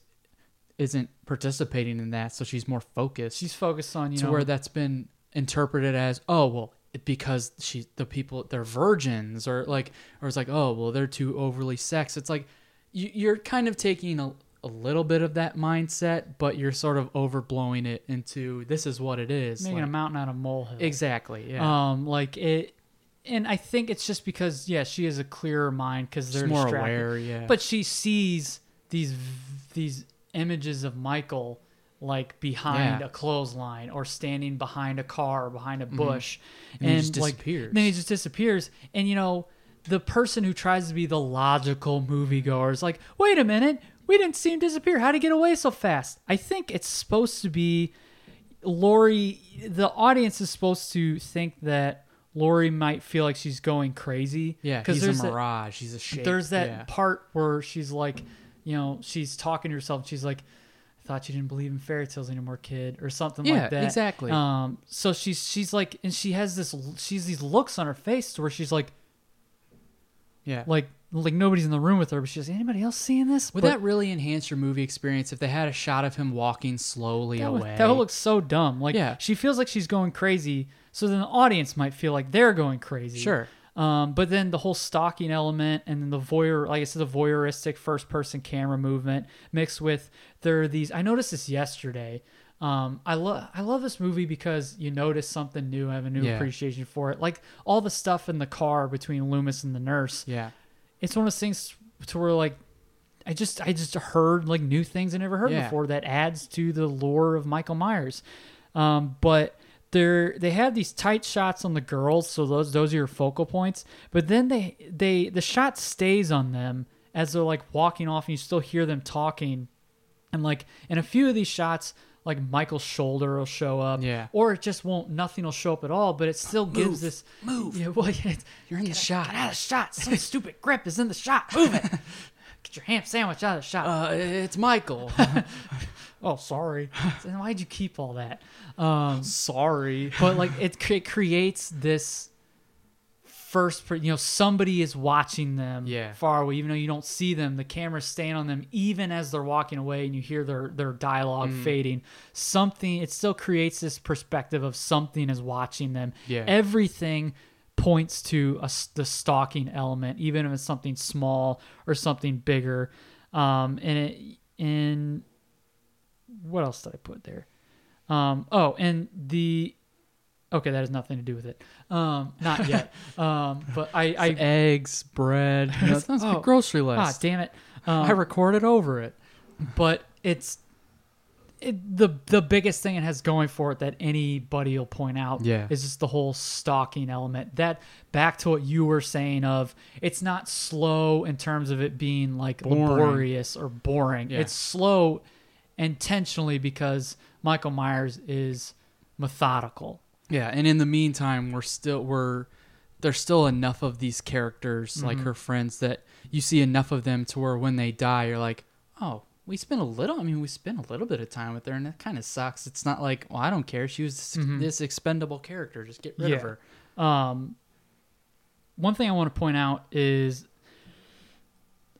isn't participating in that, so she's more focused She's focused on you to know where that's been interpreted as oh well because she the people they're virgins or like or it's like oh well they're too overly sex it's like you, you're kind of taking a, a little bit of that mindset but you're sort of overblowing it into this is what it is making like- a mountain out of molehill. exactly yeah Um, like it, and I think it's just because yeah, she has a clearer mind because they're She's more distracted. aware, yeah. But she sees these these images of Michael like behind Yeah. a clothesline or standing behind a car or behind a bush, Mm-hmm. And just like, disappears. Then he just disappears, and you know. The person who tries to be the logical moviegoer is like, wait a minute, we didn't see him disappear. How'd he get away so fast? I think it's supposed to be Laurie, the audience is supposed to think that Laurie might feel like she's going crazy. yeah because he's a there's that, mirage he's a shape there's that yeah. part where she's like, you know, she's talking to herself. She's like, "I thought you didn't believe in fairy tales anymore, kid," or something Yeah, like that. exactly. Um, so she's she's like, and she has this, she's these looks on her face to where she's like, yeah like, like nobody's in the room with her, but she's like, anybody else seeing this? would But that really enhance your movie experience if they had a shot of him walking slowly that would, away that would look so dumb. Like, Yeah. she feels like she's going crazy, so then the audience might feel like they're going crazy. Sure. Um, but then the whole stalking element and then the voyeur, like I said, the voyeuristic first person camera movement mixed with there are these. I noticed this yesterday. Um, I love I love this movie because you notice something new. I have a new Yeah. appreciation for it. Like all the stuff in the car between Loomis and the nurse. yeah It's one of those things to where like I just I just heard like new things I never heard Yeah. before that adds to the lore of Michael Myers. Um, but they're they have these tight shots on the girls, so those those are your focal points. But then they they the shot stays on them as they're like walking off, and you still hear them talking. And like in a few of these shots, like Michael's shoulder will show up, Yeah. or it just won't. Nothing will show up at all, but it still gives this move. Yeah, well, yeah, You're in the shot. Get out of the shot. Some stupid grip is in the shot. Move it. Get your ham sandwich out of the shot. uh, it's Michael oh, sorry. Then why'd you keep all that? Um, sorry but like it, it creates this first you know somebody is watching them Yeah. far away even though you don't see them the camera's staying on them even as they're walking away and you hear their their dialogue Mm. fading something it still creates this perspective of something is watching them Yeah. everything points to a the stalking element even if it's something small or something bigger um and it in what else did i put there um, oh, and the okay, that has nothing to do with it. Um, not yet. um, but I, I eggs, bread. You know, that sounds like Oh. a grocery ah, list. damn it. Um, I recorded over it. but it's it, the the biggest thing it has going for it that anybody will point out Yeah. is just the whole stalking element. That back to what you were saying of it's not slow in terms of it being like Boring. laborious or boring. Yeah. It's slow intentionally because Michael Myers is methodical. Yeah, and in the meantime, we're still we're there's still enough of these characters like her friends that you see enough of them to where when they die, you're like, oh, we spent a little. I mean, we spent a little bit of time with her, and that kind of sucks. It's not like, well, I don't care. She was this, this expendable character. Just get rid of her. Um, one thing I want to point out is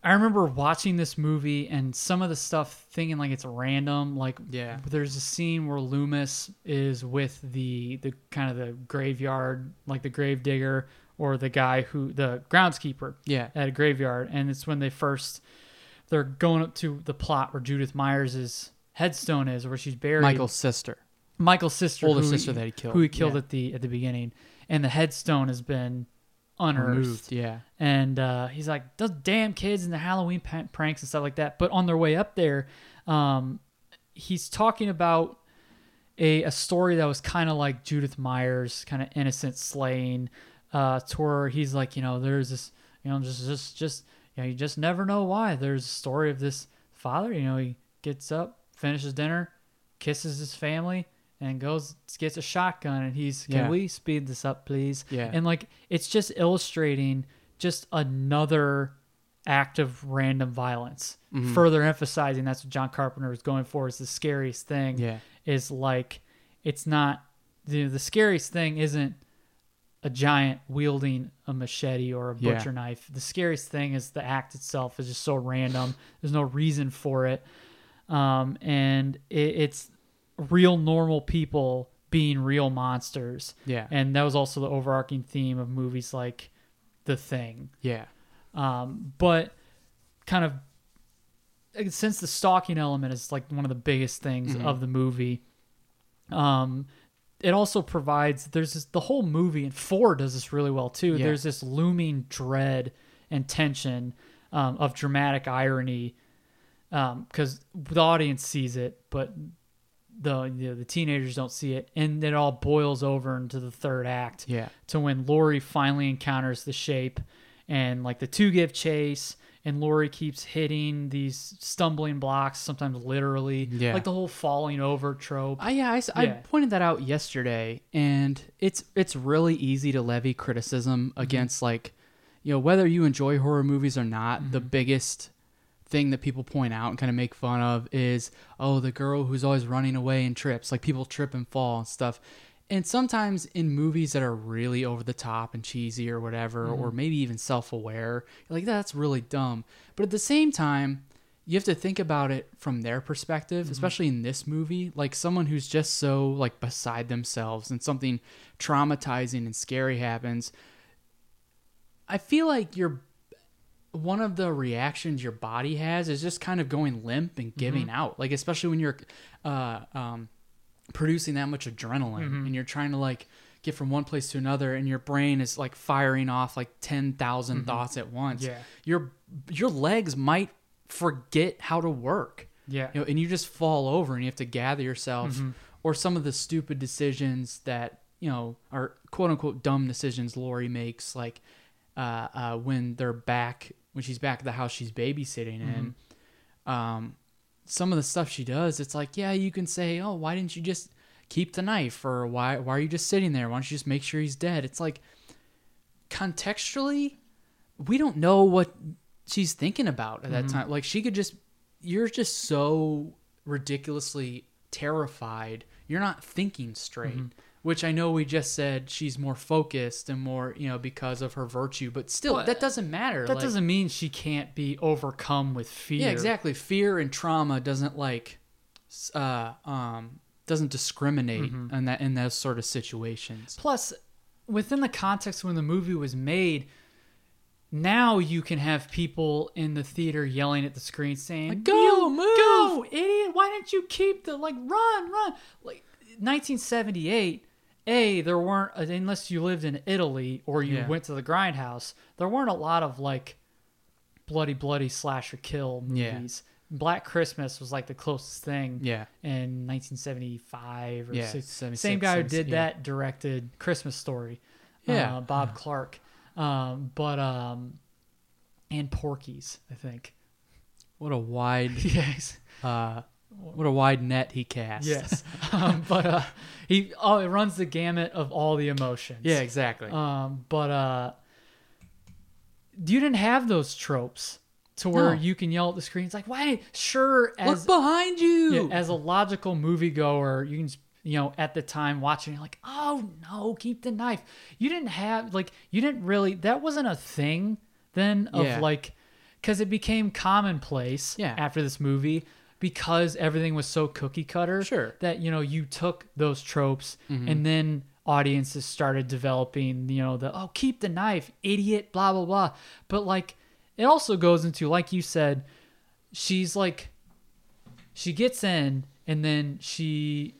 I remember watching this movie and some of the stuff thinking like it's random. Like, Yeah. there's a scene where Loomis is with the the kind of the graveyard, like the grave digger or the guy who the groundskeeper Yeah. at a graveyard, and it's when they first they're going up to the plot where Judith Myers' headstone is, where she's buried. Michael's sister. Michael's sister, Older sister that he killed, who he killed yeah. at the at the beginning, and the headstone has been unearthed. Removed. Yeah. And uh, he's like, those damn kids and the Halloween pranks and stuff like that. But on their way up there, um, he's talking about a, a story that was kind of like Judith Myers, kind of innocent slaying, uh, he's like, you know, there's this, you know, just, just, just, you know, you just never know why. There's a story of this father, you know, he gets up, finishes dinner, kisses his family, and goes gets a shotgun and he's can Yeah. we speed this up please Yeah. and like it's just illustrating just another act of random violence Mm-hmm. further emphasizing that's what john carpenter is going for is the scariest thing Yeah. is like it's not the the scariest thing isn't a giant wielding a machete or a Yeah. butcher knife. The scariest thing is the act itself is just so random. There's no reason for it, um, and it, it's real normal people being real monsters. Yeah. and that was also the overarching theme of movies like The Thing. Yeah. Um, but kind of since the stalking element is like one of the biggest things Mm-hmm. of the movie, um, it also provides there's this, the whole movie and four does this really well too. Yeah. There's this looming dread and tension um, of dramatic irony because the audience sees it, but the you know, the teenagers don't see it, and it all boils over into the third act Yeah. to when Laurie finally encounters the shape and like the two give chase and Laurie keeps hitting these stumbling blocks, sometimes literally. Yeah. Like the whole falling over trope. I, yeah, I, Yeah. pointed that out yesterday, and it's it's really easy to levy criticism Mm-hmm. against like, you know, whether you enjoy horror movies or not. The Mm-hmm. biggest thing that people point out and kind of make fun of is, oh, the girl who's always running away and trips. Like people trip and fall and stuff. And sometimes in movies that are really over the top and cheesy or whatever, Mm-hmm. or maybe even self aware, you're like, that's really dumb. But at the same time, you have to think about it from their perspective, especially in this movie. Like someone who's just so like beside themselves and something traumatizing and scary happens. I feel like you're one of the reactions your body has is just kind of going limp and giving out. Like especially when you're uh, um, producing that much adrenaline and you're trying to like get from one place to another and your brain is like firing off like 10,000 thoughts at once. Yeah. Your your legs might forget how to work. Yeah. You know, and you just fall over and you have to gather yourself or some of the stupid decisions that, you know, are quote unquote dumb decisions Laurie makes like uh, uh, when they're back when she's back at the house she's babysitting in. Mm-hmm. Um, some of the stuff she does, it's like, yeah, you can say, oh, why didn't you just keep the knife, or why why are you just sitting there? Why don't you just make sure he's dead? It's like, contextually, we don't know what she's thinking about at that mm-hmm. time. Like she could just, you're just so ridiculously terrified. You're not thinking straight. Mm-hmm. Which I know we just said she's more focused and more, you know, because of her virtue, but still, Well, that doesn't matter. that Like- doesn't mean she can't be overcome with fear. yeah, exactly. Fear and trauma doesn't like uh um doesn't discriminate in that in those sort of situations. Plus, within the context when the movie was made, now you can have people in the theater yelling at the screen saying, Like, "Go, "You move!" go, idiot! Why didn't you keep the like run, run?" Like 1978. A, there weren't unless you lived in Italy or you Yeah. went to the grindhouse. There weren't a lot of like bloody, bloody slasher kill Yeah. movies. Black Christmas was like the closest thing Yeah. in 1975 or Yeah, 76, same guy who did yeah. that directed Christmas Story. Yeah. uh, Bob Clark. Um, but um, and Porky's, I think. What a wide yes, uh what a wide net he cast. yes. um, but uh, he oh, it runs the gamut of all the emotions. yeah, exactly. Um, but uh, you didn't have those tropes to where No. you can yell at the screen. It's like, why? Sure, as Look behind you. Yeah, as a logical moviegoer, you can, just, you know, at the time watching, you're like, oh no, keep the knife. You didn't have, like, you didn't really, that wasn't a thing then of Yeah. like, because it became commonplace Yeah. after this movie because everything was so cookie cutter Sure. that, you know, you took those tropes mm-hmm. and then audiences started developing, you know, the, oh, keep the knife, idiot, blah, blah, blah. But like, it also goes into, like you said, she's like, she gets in and then she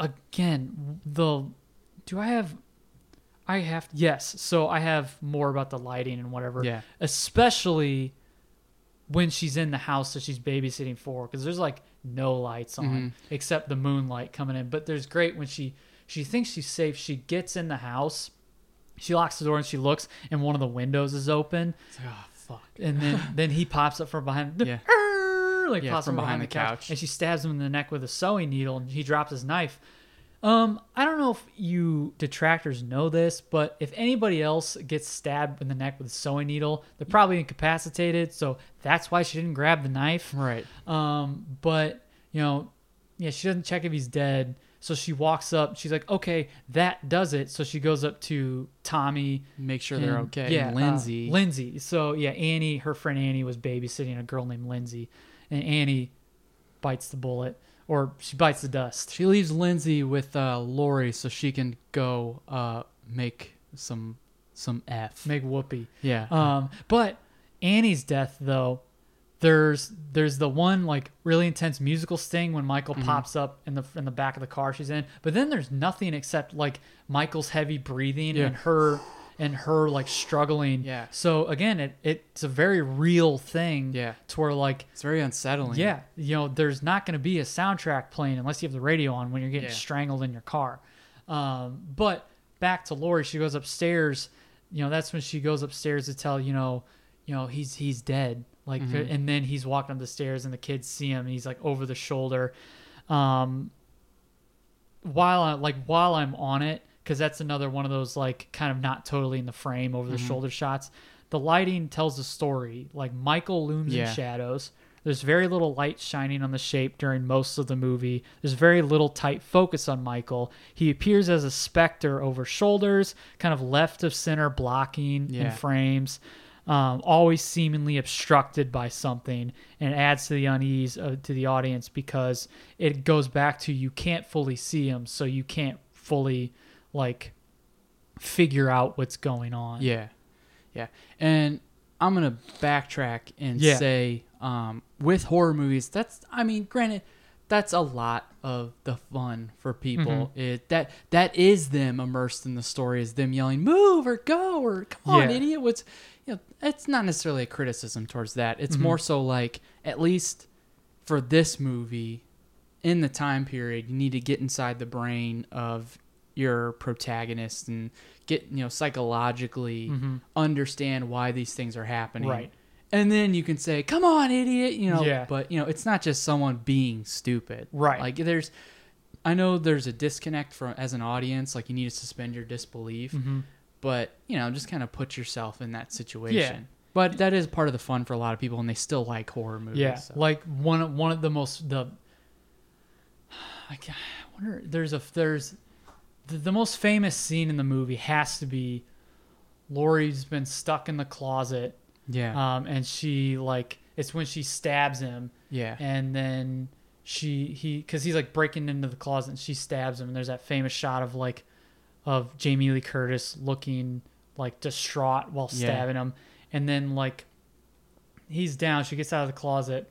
again the do i have i have yes so i have more about the lighting and whatever Yeah. especially when she's in the house that she's babysitting for because there's like no lights on Mm-hmm. except the moonlight coming in but there's great when she she thinks she's safe she gets in the house she locks the door and she looks and one of the windows is open Oh fuck. and then then he pops up from behind. Yeah. Like Yeah, pops from behind, behind the, the couch, couch. and she stabs him in the neck with a sewing needle, and he drops his knife. Um, I don't know if you detractors know this, but if anybody else gets stabbed in the neck with a sewing needle, they're probably incapacitated. So that's why she didn't grab the knife. Right. Um, but you know, yeah, she doesn't check if he's dead. So she walks up. She's like, "Okay, that does it." So she goes up to Tommy. Make sure they're okay. Yeah, And uh, Lindsay. Lindsay. So yeah, Annie, her friend Annie was babysitting a girl named Lindsay, and Annie bites the bullet, or she bites the dust. She leaves Lindsay with uh, Laurie so she can go uh, make some some f. Make whoopee. yeah. Um, but Annie's death, though, there's there's the one like really intense musical sting when Michael Mm-hmm. pops up in the in the back of the car she's in. But then there's nothing except like Michael's heavy breathing Yeah. and her and her like struggling. Yeah. So again, it it's a very real thing. Yeah. To where like it's very unsettling. yeah, you know, there's not going to be a soundtrack playing unless you have the radio on when you're getting Yeah. strangled in your car. Um, but back to Laurie, she goes upstairs. You know, that's when she goes upstairs to tell you know, you know, he's he's dead. Like, Mm-hmm. and then he's walking up the stairs, and the kids see him, and he's like over the shoulder. Um, while I like while I'm on it, because that's another one of those like kind of not totally in the frame over the Mm-hmm. shoulder shots. The lighting tells the story. Like Michael looms Yeah. in shadows. There's very little light shining on the shape during most of the movie. There's very little tight focus on Michael. He appears as a specter over shoulders, kind of left of center blocking in frames, um, always seemingly obstructed by something, and adds to the unease uh, to the audience because it goes back to you can't fully see him, so you can't fully like figure out what's going on. Yeah. Yeah. And I'm going to backtrack and Yeah. say um, with horror movies, that's, I mean, granted, that's a lot of the fun for people. Mm-hmm. It that that is them immersed in the story, is them yelling "move" or "go" or "come on, Yeah. idiot." What's you know, it's not necessarily a criticism towards that. It's Mm-hmm. more so like at least for this movie in the time period, you need to get inside the brain of your protagonist and get you know psychologically understand why these things are happening. Mm-hmm. Right. And then you can say, "Come on, idiot," you know. Yeah. But you know, it's not just someone being stupid. Right. Like there's, I know there's a disconnect from as an audience. Like you need to suspend your disbelief. Mm-hmm. But you know, just kind of put yourself in that situation. Yeah. But that is part of the fun for a lot of people, and they still like horror movies. Yeah, so. like one one of the most the. I wonder. There's a there's the, the most famous scene in the movie has to be Laurie's been stuck in the closet, yeah. um, and she like it's when she stabs him, yeah. and then she he because he's like breaking into the closet and she stabs him, and there's that famous shot of like of Jamie Lee Curtis looking like distraught while Yeah. stabbing him, and then like he's down. She gets out of the closet.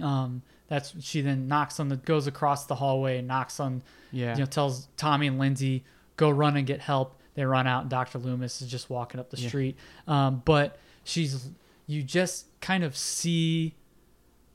Um, that's she then knocks on the goes across the hallway and knocks on. yeah. You know, tells Tommy and Lindsay go run and get help. They run out, and Doctor Loomis is just walking up the Yeah. street. Um, but she's you just kind of see.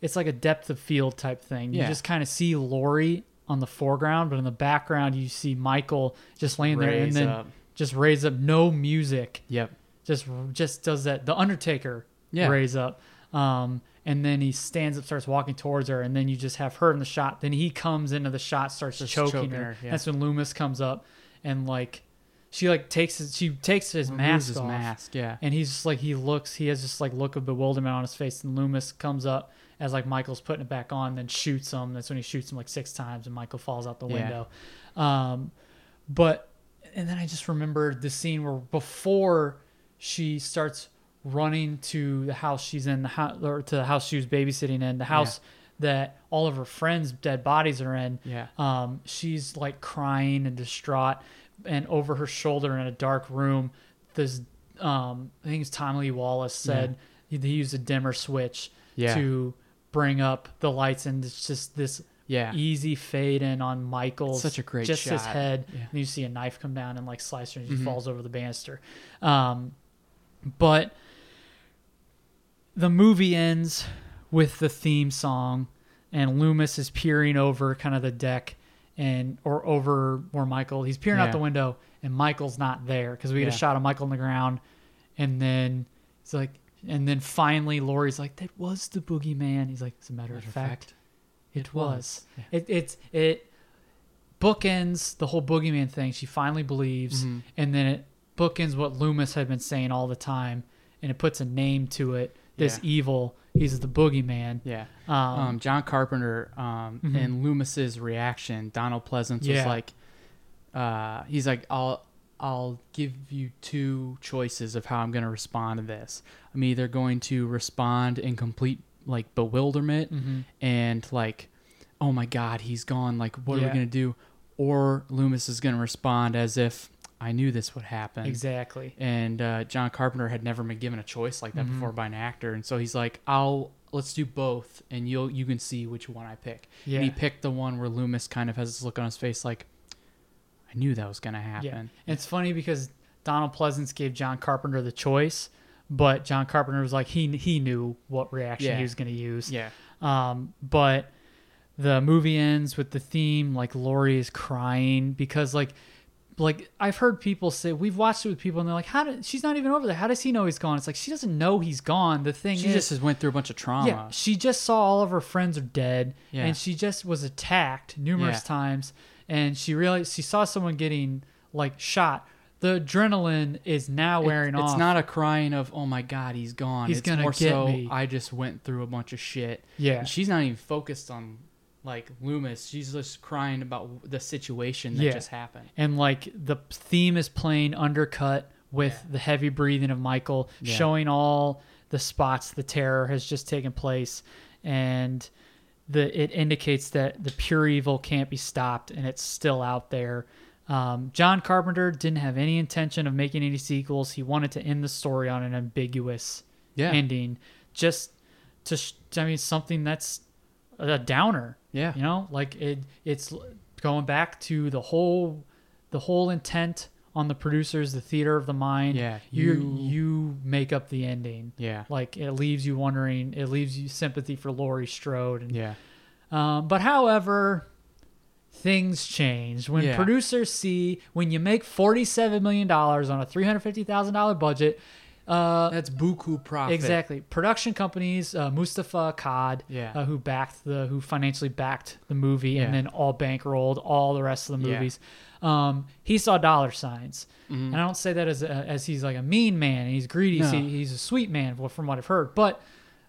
It's like a depth of field type thing. yeah. You just kind of see Laurie on the foreground, but in the background you see Michael just laying there, and then up. just raise up, no music Yep. just just does that. The Undertaker Yeah. raise up, um, and then he stands up, starts walking towards her, and then you just have her in the shot. Then he comes into the shot, starts Just choking, choking her. her, yeah. That's when Loomis comes up, and like she like takes his, she takes his Removes mask his off, mask. Yeah. and he's just like he looks, he has this like look of bewilderment on his face, and Loomis comes up as like Michael's putting it back on, then shoots him. That's when he shoots him like six times, and Michael falls out the window. Yeah. Um, but and then I just remembered the scene where before she starts running to the house she's in, the house or to the house she was babysitting in, the house that all of her friends' dead bodies are in. Yeah. Um, she's like crying and distraught, and over her shoulder in a dark room, this um, I think it's Tommy Lee Wallace said he, he used a dimmer switch Yeah. to bring up the lights, and it's just this Yeah. easy fade in on Michael's Such a great just his head. Yeah. And you see a knife come down and like slice her, and she Mhm. falls over the banister. Um, but the movie ends with the theme song, and Loomis is peering over kind of the deck and or over where Michael he's peering out the window, and Michael's not there because we get Yeah. a shot of Michael on the ground, and then it's like And then finally, Laurie's like, "That was the boogeyman." He's like, "As a matter, of fact, it was." It it's it bookends the whole boogeyman thing. She finally believes, Mm-hmm. and then it bookends what Loomis had been saying all the time, and it puts a name to it. This Yeah. evil, he's the boogeyman. Yeah. Um, Um, John Carpenter um, Mhm. and Loomis's reaction, Donald Pleasence was like, uh, he's like, I'll I'll give you two choices of how I'm going to respond to this. I'm either going to respond in complete like bewilderment Mm-hmm. and like, oh my god, he's gone. Like, what are we going to do? Or Loomis is going to respond as if I knew this would happen. exactly. and uh, John Carpenter had never been given a choice like that Mm-hmm. before by an actor, and so he's like, "I'll let's do both, and you'll you can see which one I pick." Yeah. And he picked the one where Loomis kind of has this look on his face like, "I knew that was gonna Yeah, happen." and it's funny because Donald Pleasence gave John Carpenter the choice, but John Carpenter was like he he knew what reaction Yeah. he was going to use. Yeah, Um, but the movie ends with the theme like Laurie is crying because like like I've heard people say we've watched it with people and they're like how did she's not even over there how does he know he's gone it's like she doesn't know he's gone the thing she is just has went through a bunch of trauma. yeah she just saw all of her friends are dead Yeah. and she just was attacked numerous Yeah. times and she realized she saw someone getting like shot the adrenaline is now It- wearing it's off It's not a crying of "Oh my God, he's gone." He's it's gonna more get so me. I just went through a bunch of shit. Yeah. and she's not even focused on like Loomis. She's just crying about the situation that Yeah. just happened. and like the theme is playing undercut with the heavy breathing of Michael, Yeah. showing all the spots the terror has just taken place, and the it indicates that the pure evil can't be stopped and it's still out there. Um, John Carpenter didn't have any intention of making any sequels. He wanted to end the story on an ambiguous Yeah. ending, just to sh- I mean something that's a downer. Yeah. You know, like it it's going back to the whole the whole intent on the producers, the theater of the mind. Yeah, You you- you make up the ending. Yeah. Like it leaves you wondering, it leaves you sympathy for Laurie Strode and Yeah. um, but however, things change when Yeah. producers see when you make forty-seven million dollars on a three hundred fifty thousand dollar budget. Uh, That's buku profit. exactly. Production companies, uh, Moustapha Akkad, Yeah. uh, who backed the, who financially backed the movie, and then all bankrolled all the rest of the Yeah. movies. Um, he saw dollar signs, Mm-hmm. and I don't say that as a, as he's like a mean man and he's greedy. No. He, he's a sweet man, from what I've heard. But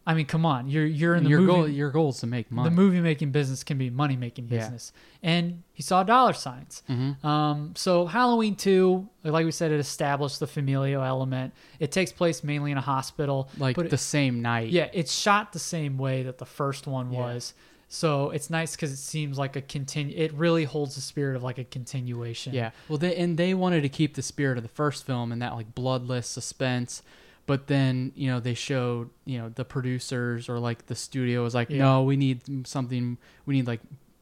I mean, come on, you're you're in the your movie. goal your goal is to make money. The movie making business can be money making Yeah. business. And he saw dollar signs. Mm-hmm. Um, so Halloween 2, like we said, it established the familial element. It takes place mainly in a hospital. like but it- the same night. yeah, it's shot the same way that the first one Yeah. was. So it's nice because it seems like a continue. It really holds the spirit of like a continuation. Yeah. Well, they and they wanted to keep the spirit of the first film and that like bloodless suspense, but then you know they showed you know the producers or like the studio was like, Yeah. no, we need something. We need like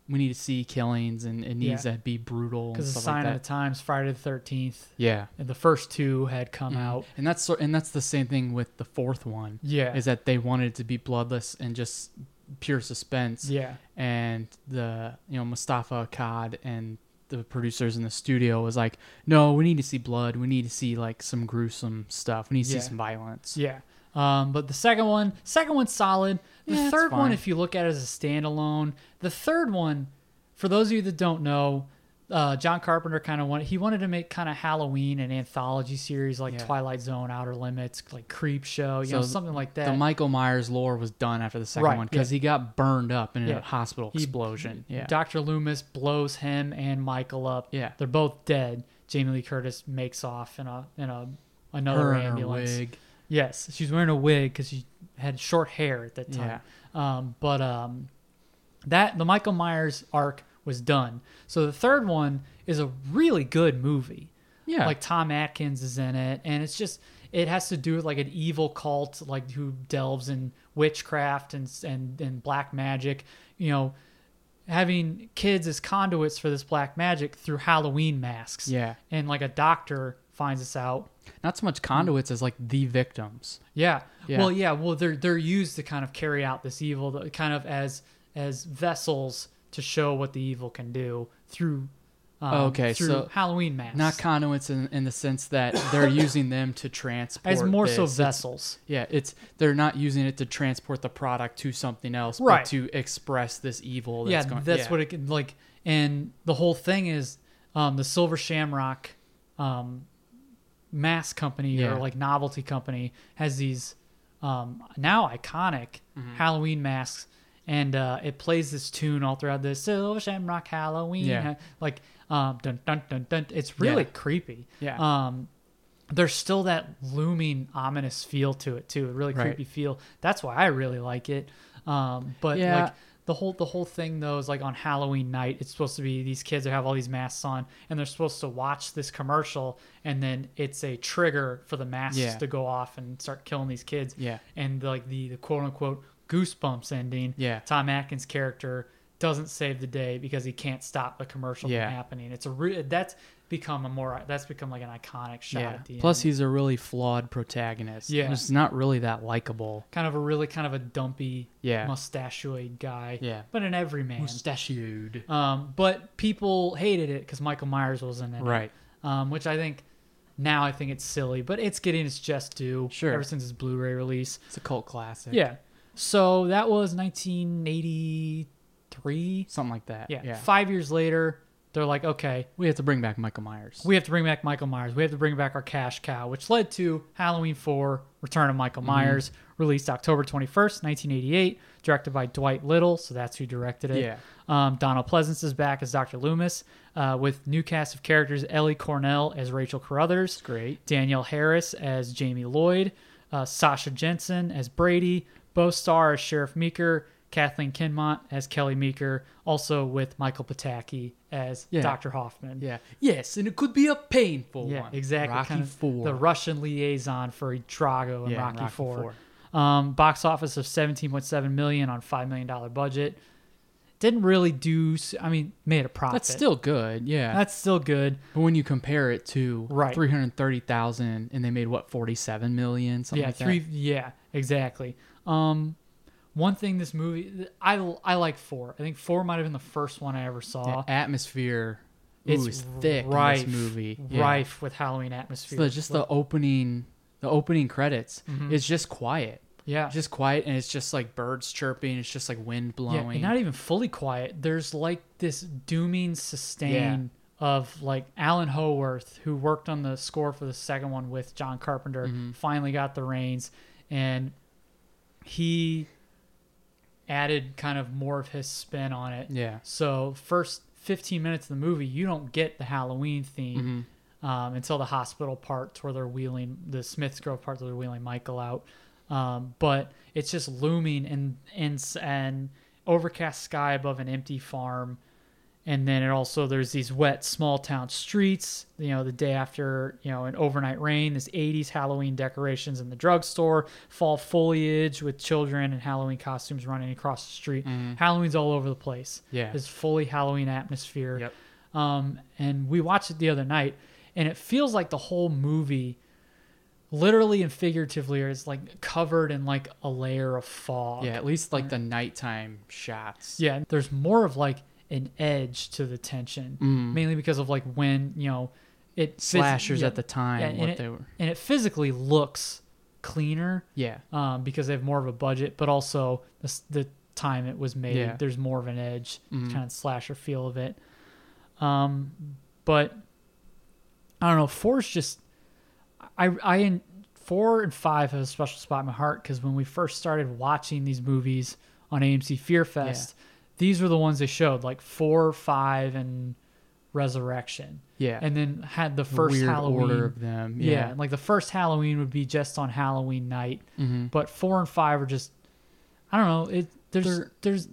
we need to see killings and it needs Yeah. to be brutal because the sign like of the times, Friday the Thirteenth, yeah. and the first two had come Mhm. out. And that's and that's the same thing with the fourth one. Yeah. Is that they wanted it to be bloodless and just pure suspense. Yeah, and the you know Moustapha Akkad and the producers in the studio was like, no, we need to see blood. We need to see like some gruesome stuff. We need to Yeah. see some violence. Yeah. Um, but the second one, second one's solid. The Yeah, it's third one, fine. if you look at it as a standalone, the third one, for those of you that don't know, uh, John Carpenter kind of wanted he wanted to make kind of Halloween an anthology series like Yeah. Twilight Zone, Outer Limits, like Creep Show, you know, something like that. The Michael Myers lore was done after the second Right, one because yeah. he got burned up in Yeah. a hospital He- explosion. Yeah. Dr. Loomis blows him and Michael up. Yeah. They're both dead. Jamie Lee Curtis makes off in a in a another Her and ambulance. wig. Yes, she's wearing a wig because she had short hair at that time. Um, but um, that the Michael Myers arc was done. So the third one is a really good movie. Yeah. Like Tom Atkins is in it, and it's just it has to do with like an evil cult, like who delves in witchcraft and and and black magic. You know, having kids as conduits for this black magic through Halloween masks. Yeah. and like a doctor finds this out. Not so much conduits as like the victims. Yeah. Yeah. Well, yeah. Well, they're they're used to kind of carry out this evil, kind of as as vessels to show what the evil can do through Um, okay, through so Halloween masks. Not conduits in, in the sense that they're using them to transport. as more so this. It's- vessels. Yeah, it's they're not using it to transport the product to something else, Right. but to express this evil. yeah, That's going, that's yeah. what it can like. And the whole thing is um, the Silver Shamrock um, mask company Yeah. or like novelty company has these um, now iconic Mm-hmm. Halloween masks, and uh, it plays this tune all throughout the Silver Shamrock Halloween. Yeah. like um, dun dun dun dun. It's really Yeah. creepy. Yeah. Um, there's still that looming ominous feel to it too. A really Right. creepy feel. That's why I really like it. Um, but Yeah. like the whole the whole thing though is like on Halloween night, it's supposed to be these kids that have all these masks on, and they're supposed to watch this commercial, and then it's a trigger for the masks Yeah. to go off and start killing these kids. Yeah. And like the, the quote unquote goosebumps ending. Yeah. Tom Atkins' character doesn't save the day because he can't stop the commercial Yeah. from happening. It's a re- that's become a more that's become like an iconic shot yeah. at the Plus, end. he's a really flawed protagonist. Yeah. he's not really that likable. kind of a really kind of a dumpy Yeah. mustachioed guy. Yeah. But an everyman. Mustachioed. Um, but people hated it because Michael Myers was in it. Right. Um, which I think now I think it's silly, but it's getting its just due. Sure. Ever since its Blu-ray release. It's a cult classic. Yeah. So that was 1983. something like that. Yeah. yeah. Five years later, they're like, okay, We have to bring back Michael Myers. we have to bring back Michael Myers. We have to bring back our cash cow, which led to Halloween 4, Return of Michael Mm-hmm. Myers, released October 21st, 1988, directed by Dwight Little. So that's who directed it. Yeah. Um, Donald Pleasence is back as Dr. Loomis, uh, with new cast of characters Ellie Cornell as Rachel Carruthers, great. Danielle Harris as Jamie Lloyd, uh, Sasha Jenson as Brady, Beau Starr as Sheriff Meeker, Kathleen Kinmont as Kelly Meeker, also with Michael Pataki as Yeah. Dr. Hoffman. Yeah. Yes, and it could be a painful Yeah, one. exactly. Rocky kind of Four. The Russian liaison for Drago in Yeah, Rocky, Rocky Four. Um, box office of 17.7 million on five million dollar budget. Didn't really do. I mean, made a profit. That's still good. Yeah. that's still good. but when you compare it to Right. 330,000 and they made what 47 million something yeah, like three. that. Yeah, exactly. Um, one thing this movie, I I like four. I think four might have been the first one I ever saw. Yeah, atmosphere ooh, it's thick rife, in this movie. Yeah. rife with Halloween atmosphere. So just the opening the opening credits Mm-hmm. is just quiet. yeah, Just quiet and it's just like birds chirping, it's just like wind Yeah, blowing. and not even fully quiet. There's like this dooming sustain of like Alan Howarth, who worked on the score for the second one with John Carpenter, Mm-hmm. finally got the reins, and he added kind of more of his spin on it. yeah. So first 15 minutes of the movie, you don't get the Halloween theme Mm-hmm. um, until the hospital parts where they're wheeling the Smiths Grove part where they're wheeling Michael out. Um, but it's just looming and and and overcast sky above an empty farm, and then it also there's these wet small town streets. You know, the day after you know an overnight rain, this 80s Halloween decorations in the drugstore, fall foliage with children and Halloween costumes running across the street. Halloween's all over the place. Yeah. this fully Halloween atmosphere. Yep. Um, and we watched it the other night, and it feels like the whole movie, literally and figuratively, is like covered in like a layer of fog. Yeah, at least like the nighttime shots. Yeah, there's more of like an edge to the tension, mainly because of like when you know it phys- Slashers yeah, at the time, yeah, and what it, they were. and it physically looks cleaner Yeah. um, because they have more of a budget, but also the, the time it was made, Yeah. There's more of an edge, kind of slasher feel of it. Um, but I don't know. Four's just I I in four and five have a special spot in my heart because when we first started watching these movies on AMC Fear Fest, these were the ones they showed like four, five, and Resurrection. Yeah. and then had the first weird Halloween order of them. yeah. Yeah. like the first Halloween would be just on Halloween night, Mhm. but four and five are just I don't know. It there's They're- there's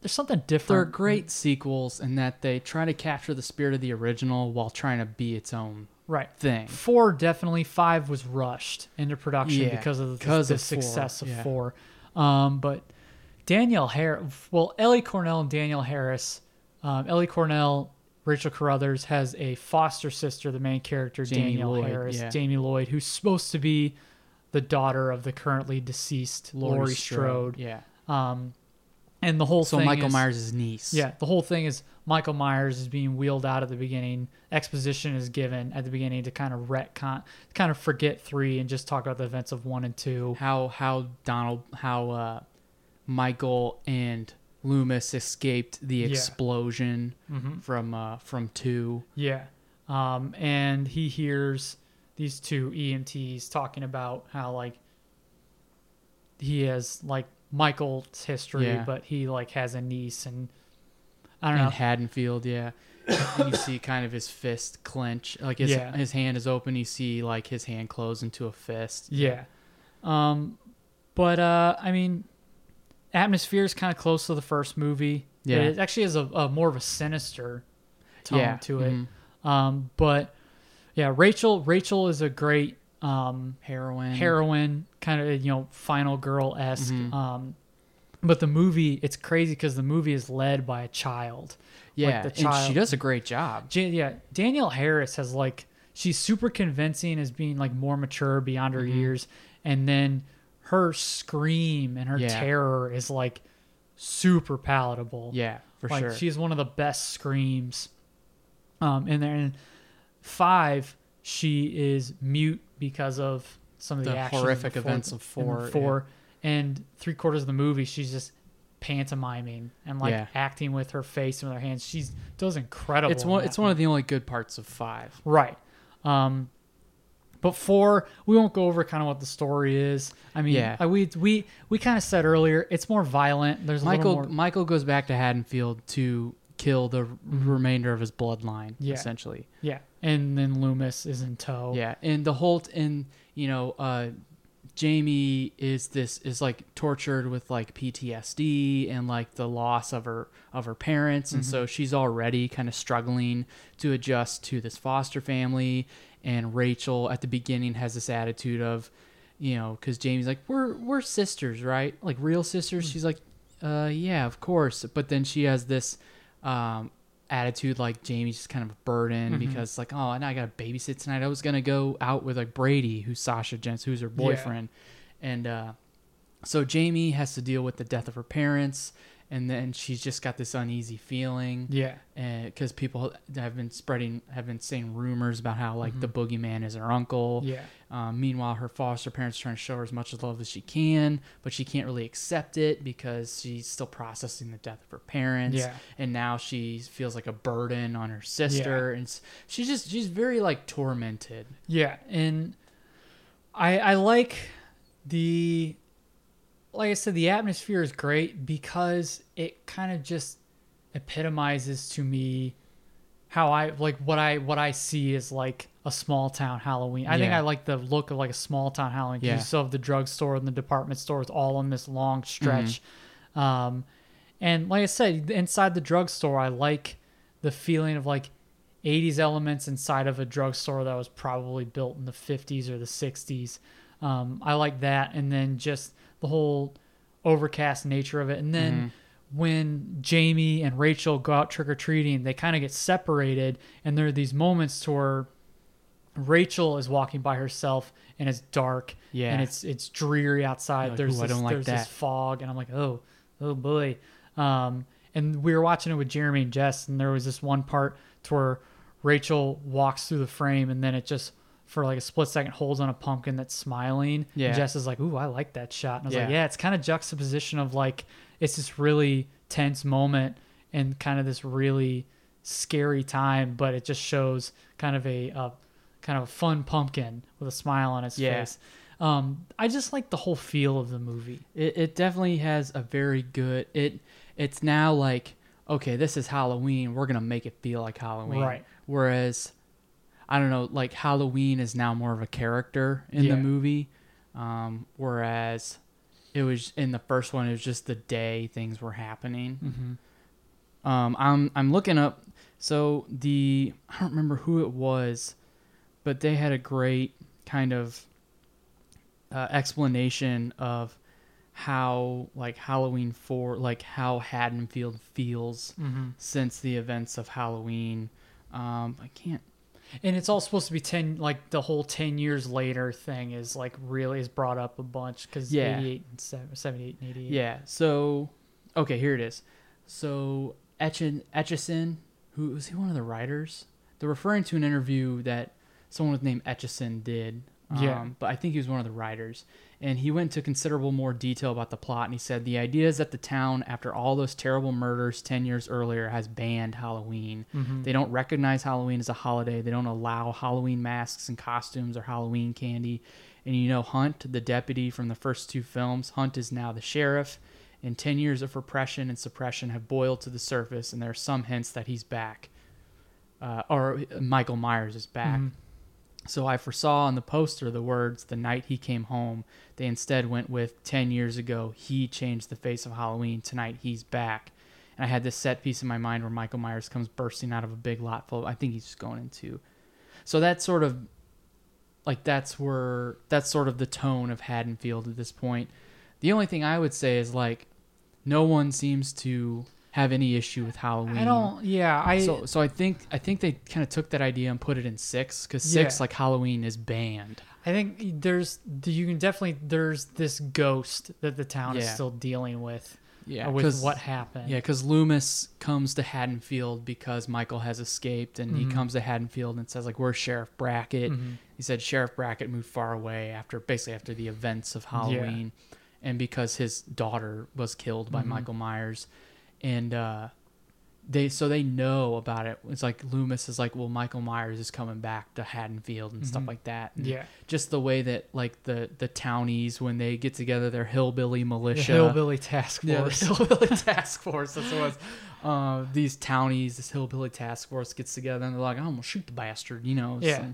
there's something different. They're great sequels in that they try to capture the spirit of the original while trying to be its own right? thing. Four definitely. Five was rushed into production Yeah, because of the, the of four, success of yeah. four. Um, but Danielle Harris, well, Ellie Cornell and Danielle Harris. Um, Ellie Cornell, Rachel Carruthers has a foster sister, the main character Jamie Danielle Lloyd, Harris, yeah. Jamie Lloyd, who's supposed to be the daughter of the currently deceased Laurie, Strode. Yeah. Um, and the whole So Michael is- Myers' niece. Yeah, the whole thing is Michael Myers is being wheeled out at the beginning. Exposition is given at the beginning to kind of retcon, kind of forget three and just talk about the events of one and two. How how Donald how uh, Michael and Loomis escaped the Yeah. explosion Mhm. from uh, from two. Yeah. Um, and he hears these two EMTs talking about how like he has like Michael's history, Yeah. but he like has a niece and I don't in know. Haddonfield, yeah. and you see kind of his fist clench, like his Yeah. his hand is open. You see like his hand close into a fist. Yeah. Um, but uh, I mean, atmosphere is kind of close to the first movie. Yeah. It actually has a, a more of a sinister tone Yeah, to it. mhm. Um, but yeah, Rachel Rachel is a great um Heroine. heroine, kind of you know final girl esque. Mhm. Um, but the movie it's crazy because the movie is led by a child. Yeah, like the and she does a great job. Yeah, Danielle Harris has like she's super convincing as being like more mature beyond her Mhm. years, and then her scream and her Yeah. terror is like super palatable. Yeah, for like sure. she's one of the best screams. Um, in there. and then five, she is mute because of some of the, The horrific events of in four, yeah. Four, and three quarters of the movie, she's just pantomiming and like Yeah. acting with her face and with her hands. She's does incredible. it's one. It's one of the only good parts of five. Right. Um, but four, we won't go over kind of what the story is. I mean, Yeah. I, we we we kind of said earlier, it's more violent. There's a Michael more. Michael goes back to Haddonfield to kill the mm-hmm. remainder of his bloodline, Yeah. essentially. Yeah, and then Loomis is in tow. Yeah, and the Holt and you know, uh, Jamie is this is like tortured with like PTSD and like the loss of her of her parents, and so mm-hmm. she's already kind of struggling to adjust to this foster family. And Rachel at the beginning has this attitude of, you know, because Jamie's like, we're we're sisters, right? Like real sisters. She's like, uh, yeah, of course. But then she has this um, attitude like Jamie's just kind of a burden Mhm. because like, oh, and I got to babysit tonight. I was gonna go out with like Brady, who's Sasha Jens, who's her boyfriend, and uh, so Jamie has to deal with the death of her parents, and then she's just got this uneasy feeling. Yeah. because people have been spreading, have been saying rumors about how like the boogeyman is her uncle. Mm-hmm. Yeah. Um, meanwhile, her foster parents are trying to show her as much love as she can, but she can't really accept it because she's still processing the death of her parents. Yeah. And now she feels like a burden on her sister, and she's just she's very like tormented. Yeah, and I I like the like I said, the atmosphere is great because it kind of just epitomizes to me how I like what I what I see is like a small town Halloween. I think I like the look of like a small town Halloween. Yeah. You still have the drugstore and the department stores all in this long stretch. Um, and like I said, inside the drugstore, I like the feeling of like 80s elements inside of a drugstore that was probably built in the 50s or the 60s. Um, I like that. And then just the whole overcast nature of it. And then when Jamie and Rachel go out trick or treating, they kind of get separated. And there are these moments to where Rachel is walking by herself and it's dark Yeah. and it's it's dreary outside. Like, there's this, like there's that." this fog and I'm like, oh, oh boy. Um, and we were watching it with Jeremy and Jess, and there was this one part to where Rachel walks through the frame, and then it just for like a split second holds on a pumpkin that's smiling. Yeah. And Jess is like, ooh, I like that shot. And I was like, Yeah. yeah, it's kind of juxtaposition of like it's this really tense moment and kind of this really scary time, but it just shows kind of a, a kind of a fun pumpkin with a smile on its Yeah. face. Um, I just like the whole feel of the movie. It, it definitely has a very good it it's now like okay this is halloween we're gonna make it feel like halloween Right. whereas i don't know like halloween is now more of a character in Yeah. the movie um, whereas it was in the first one it was just the day things were happening Mm-hmm. um, I'm I'm looking up. So the I don't remember who it was, but they had a great kind of uh, explanation of how like Halloween four, like how Haddonfield feels Mm-hmm. since the events of Halloween. Um, I can't. And it's all supposed to be 10, like the whole 10 years later thing is like really is brought up a bunch because Yeah. 88 and 7, 78 and 88. Yeah. So okay, here it is. So Etchin Etchison, who was he one of the writers? They're referring to an interview that someone with name Etchison did. Yeah. Um, but I think he was one of the writers. And he went into considerable more detail about the plot. And he said the idea is that the town, after all those terrible murders 10 years earlier, has banned Halloween. They don't recognize Halloween as a holiday. They don't allow Halloween masks and costumes or Halloween candy. And you know, Hunt, the deputy from the first two films, Hunt is now the sheriff. And 10 years of repression and suppression have boiled to the surface. And there are some hints that he's back. Uh, or Michael Myers is back. So I foresaw on the poster the words "the night he came home." They instead went with 10 years ago he changed the face of Halloween. Tonight he's back. And I had this set piece in my mind where Michael Myers comes bursting out of a big lot full. Of, I think he's just going into. So that's sort of like that's where that's sort of the tone of Haddonfield at this point. The only thing I would say is like no one seems to have any issue with Halloween. I don't. Yeah, I. So, so I think I think they kind of took that idea and put it in six because six, Yeah. like Halloween, is banned. I think there's you can definitely there's this ghost that the town is still dealing with. Yeah, uh, with what happened. Yeah, because Loomis comes to Haddonfield because Michael has escaped, and he mm-hmm. comes to Haddonfield and says like, "Where's Sheriff Brackett?" Mm-hmm. He said Sheriff Brackett moved far away after basically after the events of Halloween, and because his daughter was killed by mm-hmm. Michael Myers, and uh, they so they know about it. It's like Loomis is like, "Well, Michael Myers is coming back to Haddonfield and stuff like that." And Yeah. just the way that like the the townies when they get together, their hillbilly The militia, hillbilly task yeah, force. the hillbilly task force. That's what it was. Uh, these townies, this hillbilly task force gets together and they're like, "I'm gonna shoot the bastard," you know? yeah,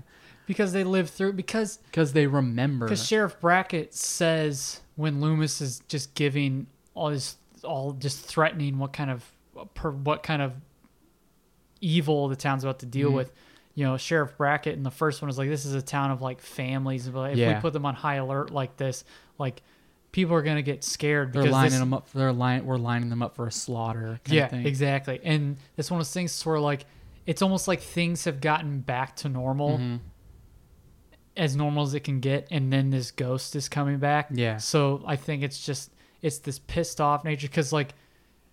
because they lived through because because they remember. because Sheriff Brackett says when Loomis is just giving all his all just threatening what kind of per, what kind of evil the town's about to deal Mm-hmm. with. You know, Sheriff Brackett in the first one is like, "This is a town of like families. But if we put them on high alert like this, like people are gonna get scared they're lining this, them up. They're line. We're lining them up for a slaughter. Kind yeah, of thing. exactly. And it's one of those things where like it's almost like things have gotten back to normal, Mm-hmm. as normal as it can get, and then this ghost is coming back. Yeah. So I think it's just it's this pissed off nature because like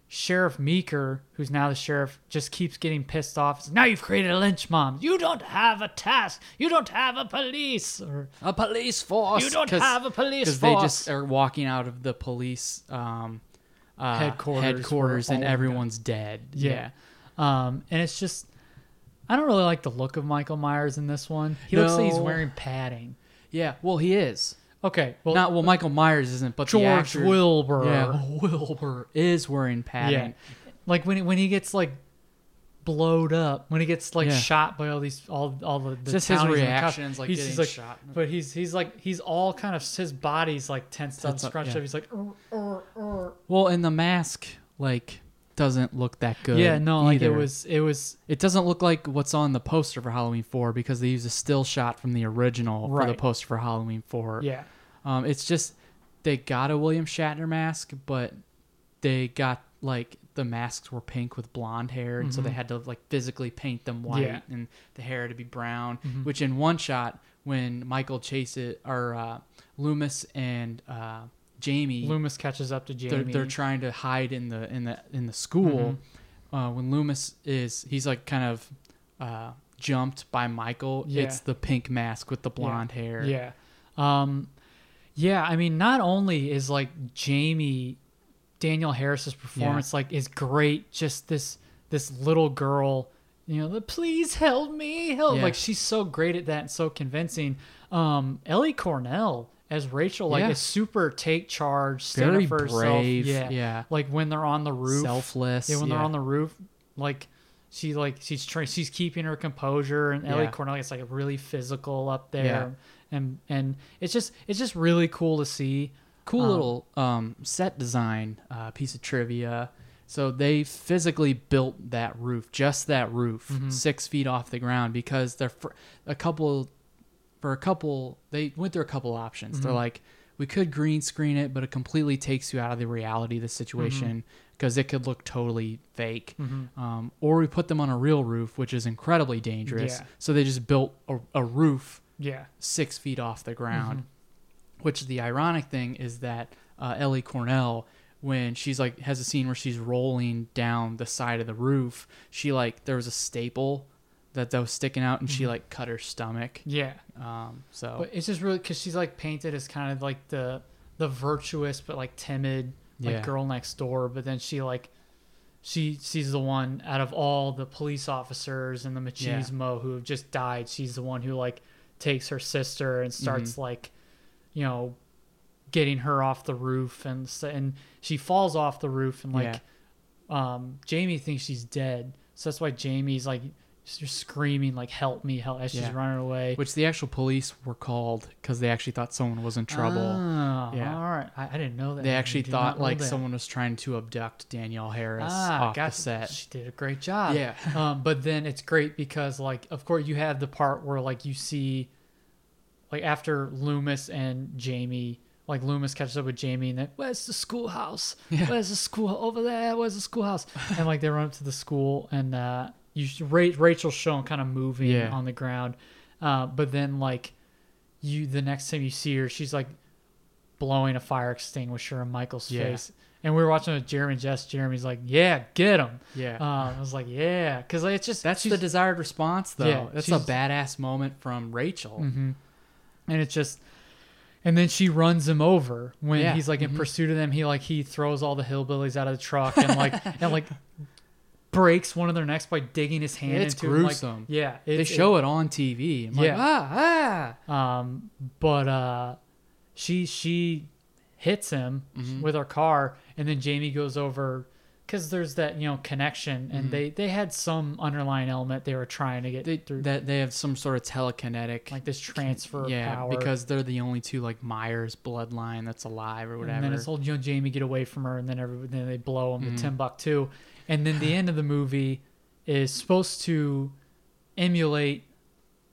Sheriff Meeker, who's now the sheriff, just keeps getting pissed off. It's, now you've created a lynch mob. You don't have a task. You don't have a police. Or A police force. You don't have a police force. because they just are walking out of the police um, uh, Headquarters headquarters, and them everyone's dead. Yeah. Um, and it's just, I don't really like the look of Michael Myers in this one. He looks like he's wearing padding. yeah. Well, he is. Okay, well, Not well. Michael Myers isn't, but the George actor- Wilbur. Yeah, Wilbur is wearing padding. Yeah. Like when he, when he gets like blowed up, when he gets like Yeah. shot by all these all all the, the Just his townies and the cops, reactions, like he's getting just like, shot. But he's he's like he's all kind of his body's like tensed up, Tense up, scrunched yeah. up. He's like, "Ur, ur, ur." Well, in the mask like doesn't look that good. yeah, no, like it was it was It doesn't look like what's on the poster for Halloween Four because they use a still shot from the original for the poster for Halloween Four. yeah. Um, it's just they got a William Shatner mask, but they got like the masks were pink with blonde hair, and so they had to like physically paint them white, Mm-hmm. Yeah. Mm-hmm. and the hair to be brown. Which in one shot, when Michael chases or uh, Loomis and uh, Jamie, Loomis catches up to Jamie. they're, they're trying to hide in the in the in the school. Mm-hmm. Uh, when Loomis is he's like kind of uh, jumped by Michael. Yeah. It's the pink mask with the Yeah. blonde hair. Yeah. Um yeah, I mean not only is like Jamie Danielle Harris's performance like is great, just this this little girl, you know, the please help me, help Yeah. like she's so great at that and so convincing. Um Ellie Cornell as Rachel like Yeah. is super take charge, stand Very for herself. brave, Yeah. yeah. Like when they're on the roof. Selfless. Yeah, when they're on the roof, like she like she's trying, she's keeping her composure, and Ellie Yeah. Cornell is like really physical up there, and and it's just it's just really cool to see. cool Um, little um, set design uh, piece of trivia. So they physically built that roof, just that roof, Mm-hmm. six feet off the ground, because they're for a couple, for a couple, they went through a couple options. Mm-hmm. They're like, we could green screen it, but it completely takes you out of the reality of the situation because it could look totally fake. Um, or we put them on a real roof, which is incredibly dangerous. Yeah. So they just built a, a roof Yeah, six feet off the ground. Mm-hmm. Which the ironic thing is that uh, Ellie Cornell when she's like has a scene where she's rolling down the side of the roof. She like there was a staple that that was sticking out, and she like cut her stomach. Yeah. Um, so But it's just really because she's like painted as kind of like the the virtuous but like timid like Yeah. girl next door. But then she like she she's the one out of all the police officers and the machismo who have just died. She's the one who like takes her sister and starts like you know getting her off the roof and s- and she falls off the roof and like um Jamie thinks she's dead. So that's why Jamie's like just screaming like help me help as she's Yeah. running away. which the actual police were called because they actually thought someone was in trouble. Oh, Yeah. All right. I, I didn't know that. they actually thought like that. someone was trying to abduct Danielle Harris ah, off gotcha. the set. She did a great job. Yeah. um, but then it's great because like of course you have the part where like you see like after Loomis and Jamie like Loomis catches up with Jamie and then where's the schoolhouse? Where's the school over there? Where's the schoolhouse? and like they run up to the school and uh you Ra- Rachel's shown kind of moving Yeah. on the ground. Uh, but then like you the next time you see her, she's like blowing a fire extinguisher in Michael's Yeah. face. And we were watching with Jeremy and Jess. Jeremy's like, "Yeah, get him." Yeah. Um, I was like, "Yeah," because it's just That's the desired response, though. Yeah, That's a badass moment from Rachel. and it's just, and then she runs him over when Yeah, he's like in pursuit of them. He like he throws all the hillbillies out of the truck and like and like breaks one of their necks by digging his hand It's into him, like- gruesome. yeah, They show it on TV. I'm like, Yeah. ah, ah. Um, but uh, she she hits him Mm-hmm. with her car, and then Jamie goes over because there's that you know connection, and they they had some underlying element they were trying to get Mm-hmm. They, through, that they have some sort of telekinetic, like this transfer yeah, power. because they're the only two like Myers bloodline that's alive or whatever. and then it's old you know Jamie get away from her, and then every then they blow him Mm-hmm. to Timbuktu, and then the end of the movie is supposed to emulate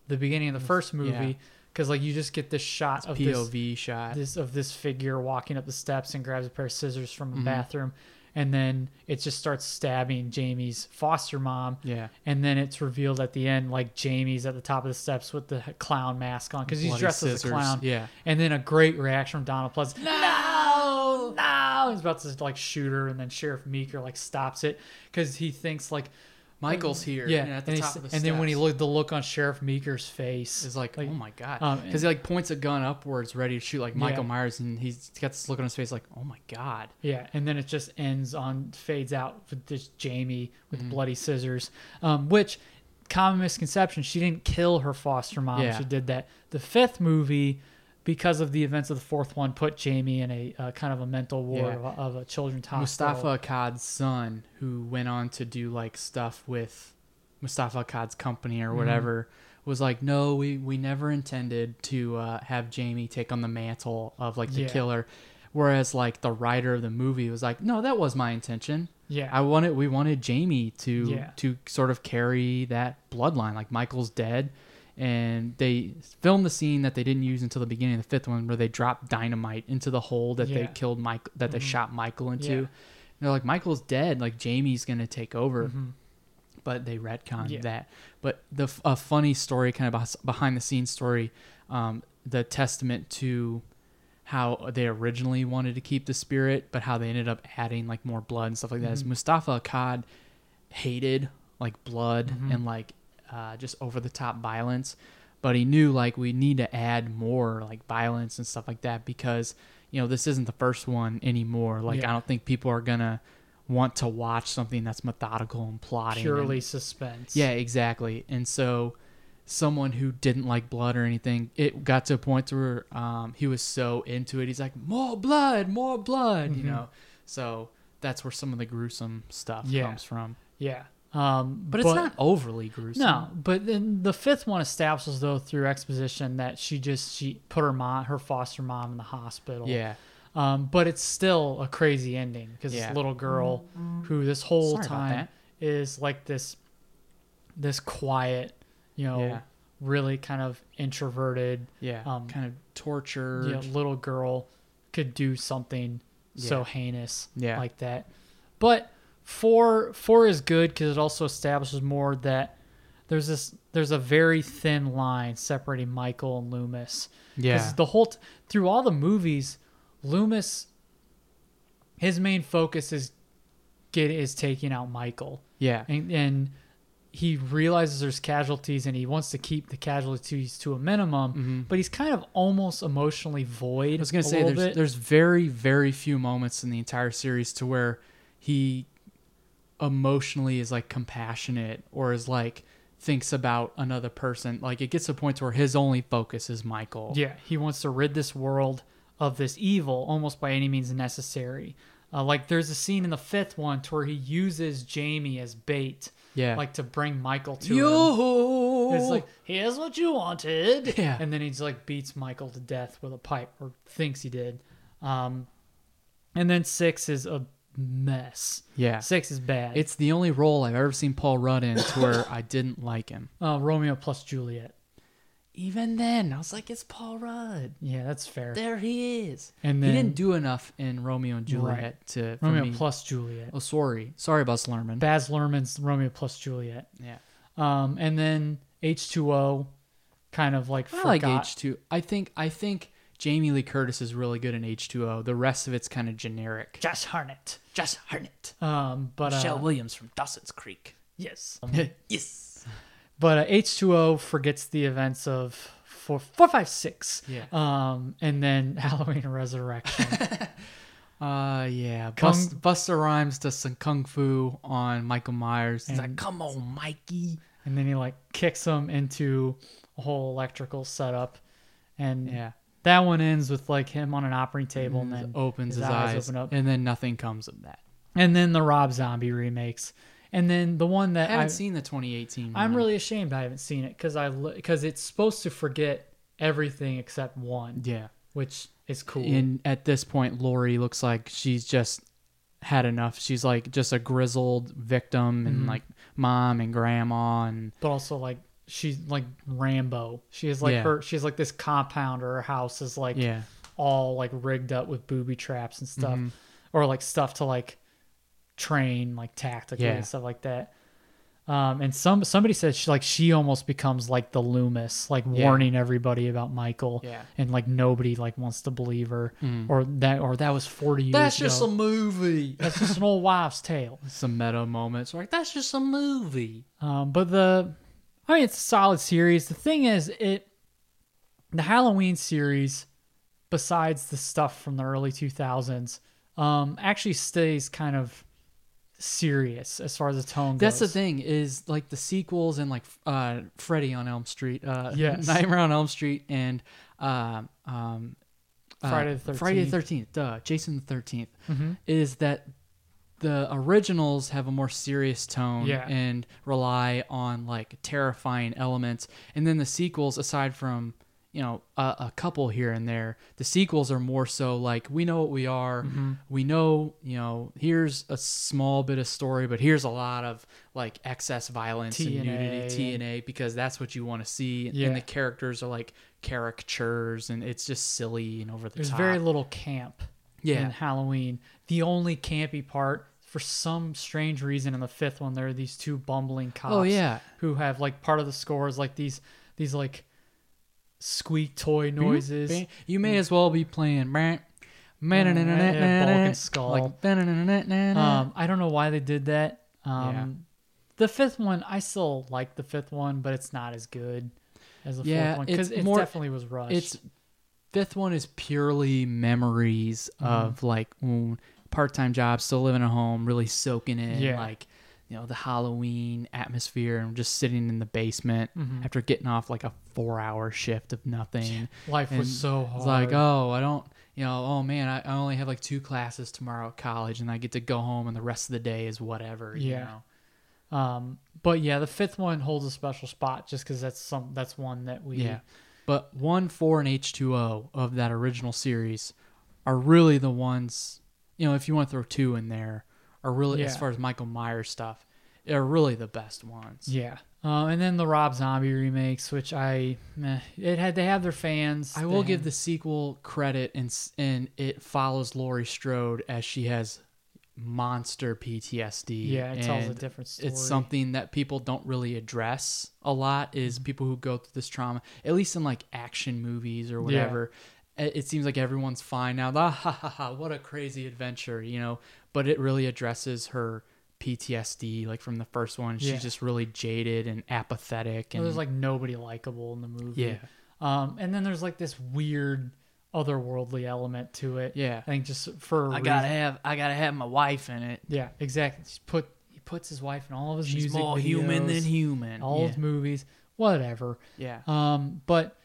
the beginning of the first movie Yeah. because like you just get this shot of this POV shot. this of this figure walking up the steps and grabs a pair of scissors from a Mm-hmm. bathroom and then it just starts stabbing Jamie's foster mom Yeah. and then it's revealed at the end like Jamie's at the top of the steps with the clown mask on because he's Bloody dressed as a clown yeah. and then a great reaction from Donald Pleasence no no he's about to like shoot her and then Sheriff Meeker like stops it because he thinks like Michael's here. yeah and at the and, top of the and then when he looked the look on Sheriff Meeker's face is like, oh my god, um, because he like points a gun upwards, ready to shoot like Michael Yeah. Myers, and he's got this look on his face like, oh my god. Yeah, and then it just ends on fades out with this Jamie with Mm-hmm. bloody scissors, um, which common misconception. She didn't kill her foster mom. Yeah. She did that. The fifth movie, because of the events of the fourth one, put Jamie in a uh, kind of a mental ward Yeah. of, a, of a children's hospital. Moustapha Akkad's son, who went on to do like stuff with Moustapha Akkad's company Mm-hmm. or whatever, was like, no, we we never intended to uh, have Jamie take on the mantle of like the Yeah. killer. Whereas like the writer of the movie was like, no, that was my intention. Yeah. I wanted we wanted Jamie to Yeah. to sort of carry that bloodline. Like Michael's dead, and they filmed the scene that they didn't use until the beginning of the fifth one, where they dropped dynamite into the hole that they Yeah. Mm-hmm. killed Mike, that they shot Michael into. Yeah. And they're like, Michael's dead. Like Jamie's gonna take over, but they retconned Mm-hmm. Yeah. that. But the a funny story, kind of behind the scenes story, um, the testament to how they originally wanted to keep the spirit, but how they ended up adding like more blood and stuff like that. Is Mm-hmm. Moustapha Akkad hated like blood Mm-hmm. and like uh, just over the top violence, but he knew like we need to add more like violence and stuff like that because you know this isn't the first one anymore. Like Yeah. I don't think people are gonna want to watch something that's methodical and plotting. and- Purely suspense. yeah, exactly. And so, someone who didn't like blood or anything, it got to a point where um, he was so into it. He's like, more blood, more blood, Mm-hmm. you know. So that's where some of the gruesome stuff Yeah. comes from. Yeah. Um, But it's not overly gruesome. No, but then the fifth one establishes though through exposition that she just she put her mom, her foster mom, in the hospital. Yeah. Um, but it's still a crazy ending because Yeah. this little girl who this whole Sorry time is like this this quiet, you know, Yeah. really kind of introverted, Yeah. Um, kind of tortured. you know, little girl could do something so heinous Yeah. like that. But four four is good because it also establishes more that there's this there's a very thin line separating Michael and Loomis. Yeah. the whole t- through all the movies, Loomis his main focus is get is taking out Michael. Yeah. and, and he realizes there's casualties and he wants to keep the casualties to a minimum but he's kind of almost emotionally void Mm-hmm. I was gonna say there's bit. there's very very few moments in the entire series to where he emotionally is like compassionate or is like thinks about another person. Like it gets to points where his only focus is Michael. yeah he wants to rid this world of this evil almost by any means necessary uh, like there's a scene in the fifth one to where he uses jamie as bait Yeah. like to bring michael to him Yo. it's like here's what you wanted Yeah. and then he's like beats michael to death with a pipe or thinks he did um and then six is a mess Yeah. six is bad It's the only role I've ever seen Paul Rudd in to where I didn't like him. uh, romeo plus juliet Even then, I was like, it's Paul Rudd. yeah that's fair There he is. And he didn't do enough in Romeo and Juliet Right. to for romeo me- plus juliet Oh, sorry, sorry, Buzz Lerman. baz luhrmann's romeo plus juliet yeah, Um, and then H2O kind of like I like. H two. I think I think Jamie Lee Curtis is really good in H two O. The rest of it's kind of generic. Josh Hartnett. Just Harnett, Um, but uh, Williams from Dawson's Creek. yes. yes. but uh, H2O forgets the events of four, four, five, six. Yeah. Um, and then Halloween Resurrection. Uh, yeah. Kung- Bus, Busta Rhymes does some kung fu on Michael Myers. He's like, "Come on, Mikey." and then he like kicks him into a whole electrical setup. And Yeah. That one ends with like him on an operating table and, And then opens his, eyes, open up. and then nothing comes of that. And then the Rob Zombie remakes. And then the one that I haven't I, seen the 2018. I'm one. really ashamed I haven't seen it because I because it's supposed to forget everything except one, yeah. which is cool. And at this point, Laurie looks like she's just had enough. She's like just a grizzled victim, and Mm-hmm. like mom and grandma, and but also like she's like Rambo. She has like Yeah. her she's like this compound or her house is like yeah, all like rigged up with booby traps and stuff, Mm-hmm. or like stuff to like train like tactically Yeah. and stuff like that. Um, and some somebody said she, like she almost becomes like the Loomis, like Yeah. warning everybody about Michael, Yeah. and like nobody like wants to believe her, or that or that was forty years. that's just a movie. that's just an old wives' tale. Some meta moments, like that's just a movie. Um, but the, I mean, it's a solid series. The thing is, it, the Halloween series, besides the stuff from the early 2000s, um, actually stays kind of serious as far as the tone goes. That's the thing is like the sequels and like uh Freddy on Elm Street, uh Yes. Nightmare on Elm Street and um um uh, Friday the 13th. Friday the 13th, duh, Jason the 13th Mm-hmm. is that the originals have a more serious tone Yeah. and rely on like terrifying elements and then the sequels aside from you know a, a couple here and there the sequels are more so like we know what we are Mm-hmm. we know you know here's a small bit of story but here's a lot of like excess violence and TNA nudity TNA because that's what you want to see Yeah. and the characters are like caricatures and it's just silly and over the There's top very little camp Yeah. in Halloween. The only campy part, for some strange reason, in the fifth one, there are these two bumbling cops. Oh, yeah. who have like part of the scores like these these like squeak toy noises. You may as well be playing. Man, Balkan Skull. Like, Um, I don't know why they did that. Um, Yeah. The fifth one, I still like the fifth one, but it's not as good as the Yeah, fourth one because it more- definitely was rushed. it's fifth one is purely memories Mm-hmm. of like mm, part-time job, still living at home, really soaking in Yeah. like you know the Halloween atmosphere and just sitting in the basement Mm-hmm. after getting off like a four-hour shift of nothing. Life was so hard. It's like, oh, I don't, you know, oh man, I, I only have like two classes tomorrow at college, and I get to go home, and the rest of the day is whatever. You Yeah. know? Um, but yeah, the fifth one holds a special spot just because that's some that's one that we Yeah. But 1, 4, and H2O of that original series are really the ones, you know, if you want to throw two in there, are really, as far as Michael Myers stuff, are really the best ones. Yeah. Uh, and then the Rob Zombie remakes, which I, meh, it had they have their fans. I will give the sequel credit, and, and it follows Laurie Strode as she has monster PTSD. Yeah, it tells a different story. It's something that people don't really address a lot. Is people who go through this trauma, at least in like action movies or whatever, it it seems like everyone's fine now. Ah, ha, ha, ha, what a crazy adventure, you know. But it really addresses her PTSD, like from the first one. She's Yeah. just really jaded and apathetic, and there's like nobody likable in the movie. Yeah. Um, and then there's like this weird otherworldly element to it. Yeah. I think just for a I gotta reason- have, I gotta have my wife in it. Yeah, exactly. He's put he puts his wife in all of his She's music more human than human. All yeah. his movies, whatever. yeah. Um, but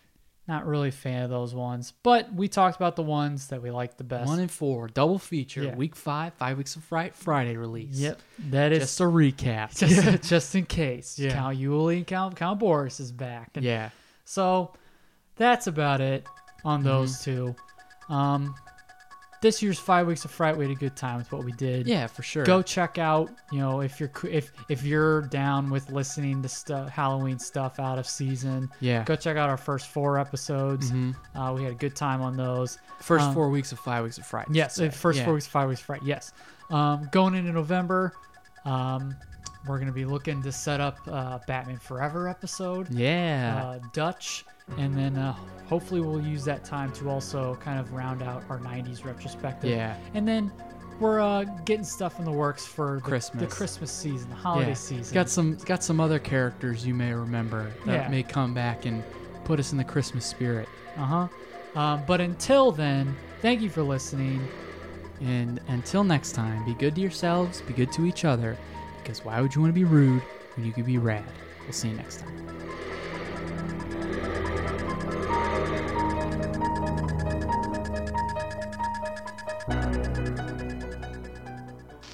not really a fan of those ones. But we talked about the ones that we liked the best. One and four, double feature, Yeah. week five, five weeks of Friday, Friday release. Yep, that is Just a recap. just, just in case. Yeah. Count Uli and Count Count Boris is back. And yeah. So that's about it on Mm-hmm. those two. Um, this year's five weeks of fright, we had a good time with what we did. Yeah, for sure. Go check out, you know, if you're if if you're down with listening to stuff Halloween stuff out of season. Yeah. Go check out our first four episodes. Mhm. Uh, we had a good time on those. First Um, four weeks of five weeks of fright Yes, the first Yeah. four weeks, of five weeks, of fright. Yes. Um, going into November, um, we're gonna be looking to set up uh, Batman Forever episode Yeah. uh, Dutch, and then uh, hopefully we'll use that time to also kind of round out our 90s retrospective. Yeah. And then we're uh, getting stuff in the works for the, Christmas. the Christmas season, the holiday yeah. season. Got some got some other characters you may remember that Yeah. may come back and put us in the Christmas spirit. Uh huh. Um, but until then, thank you for listening. And until next time, be good to yourselves, be good to each other, because why would you want to be rude when you could be rad? We'll see you next time.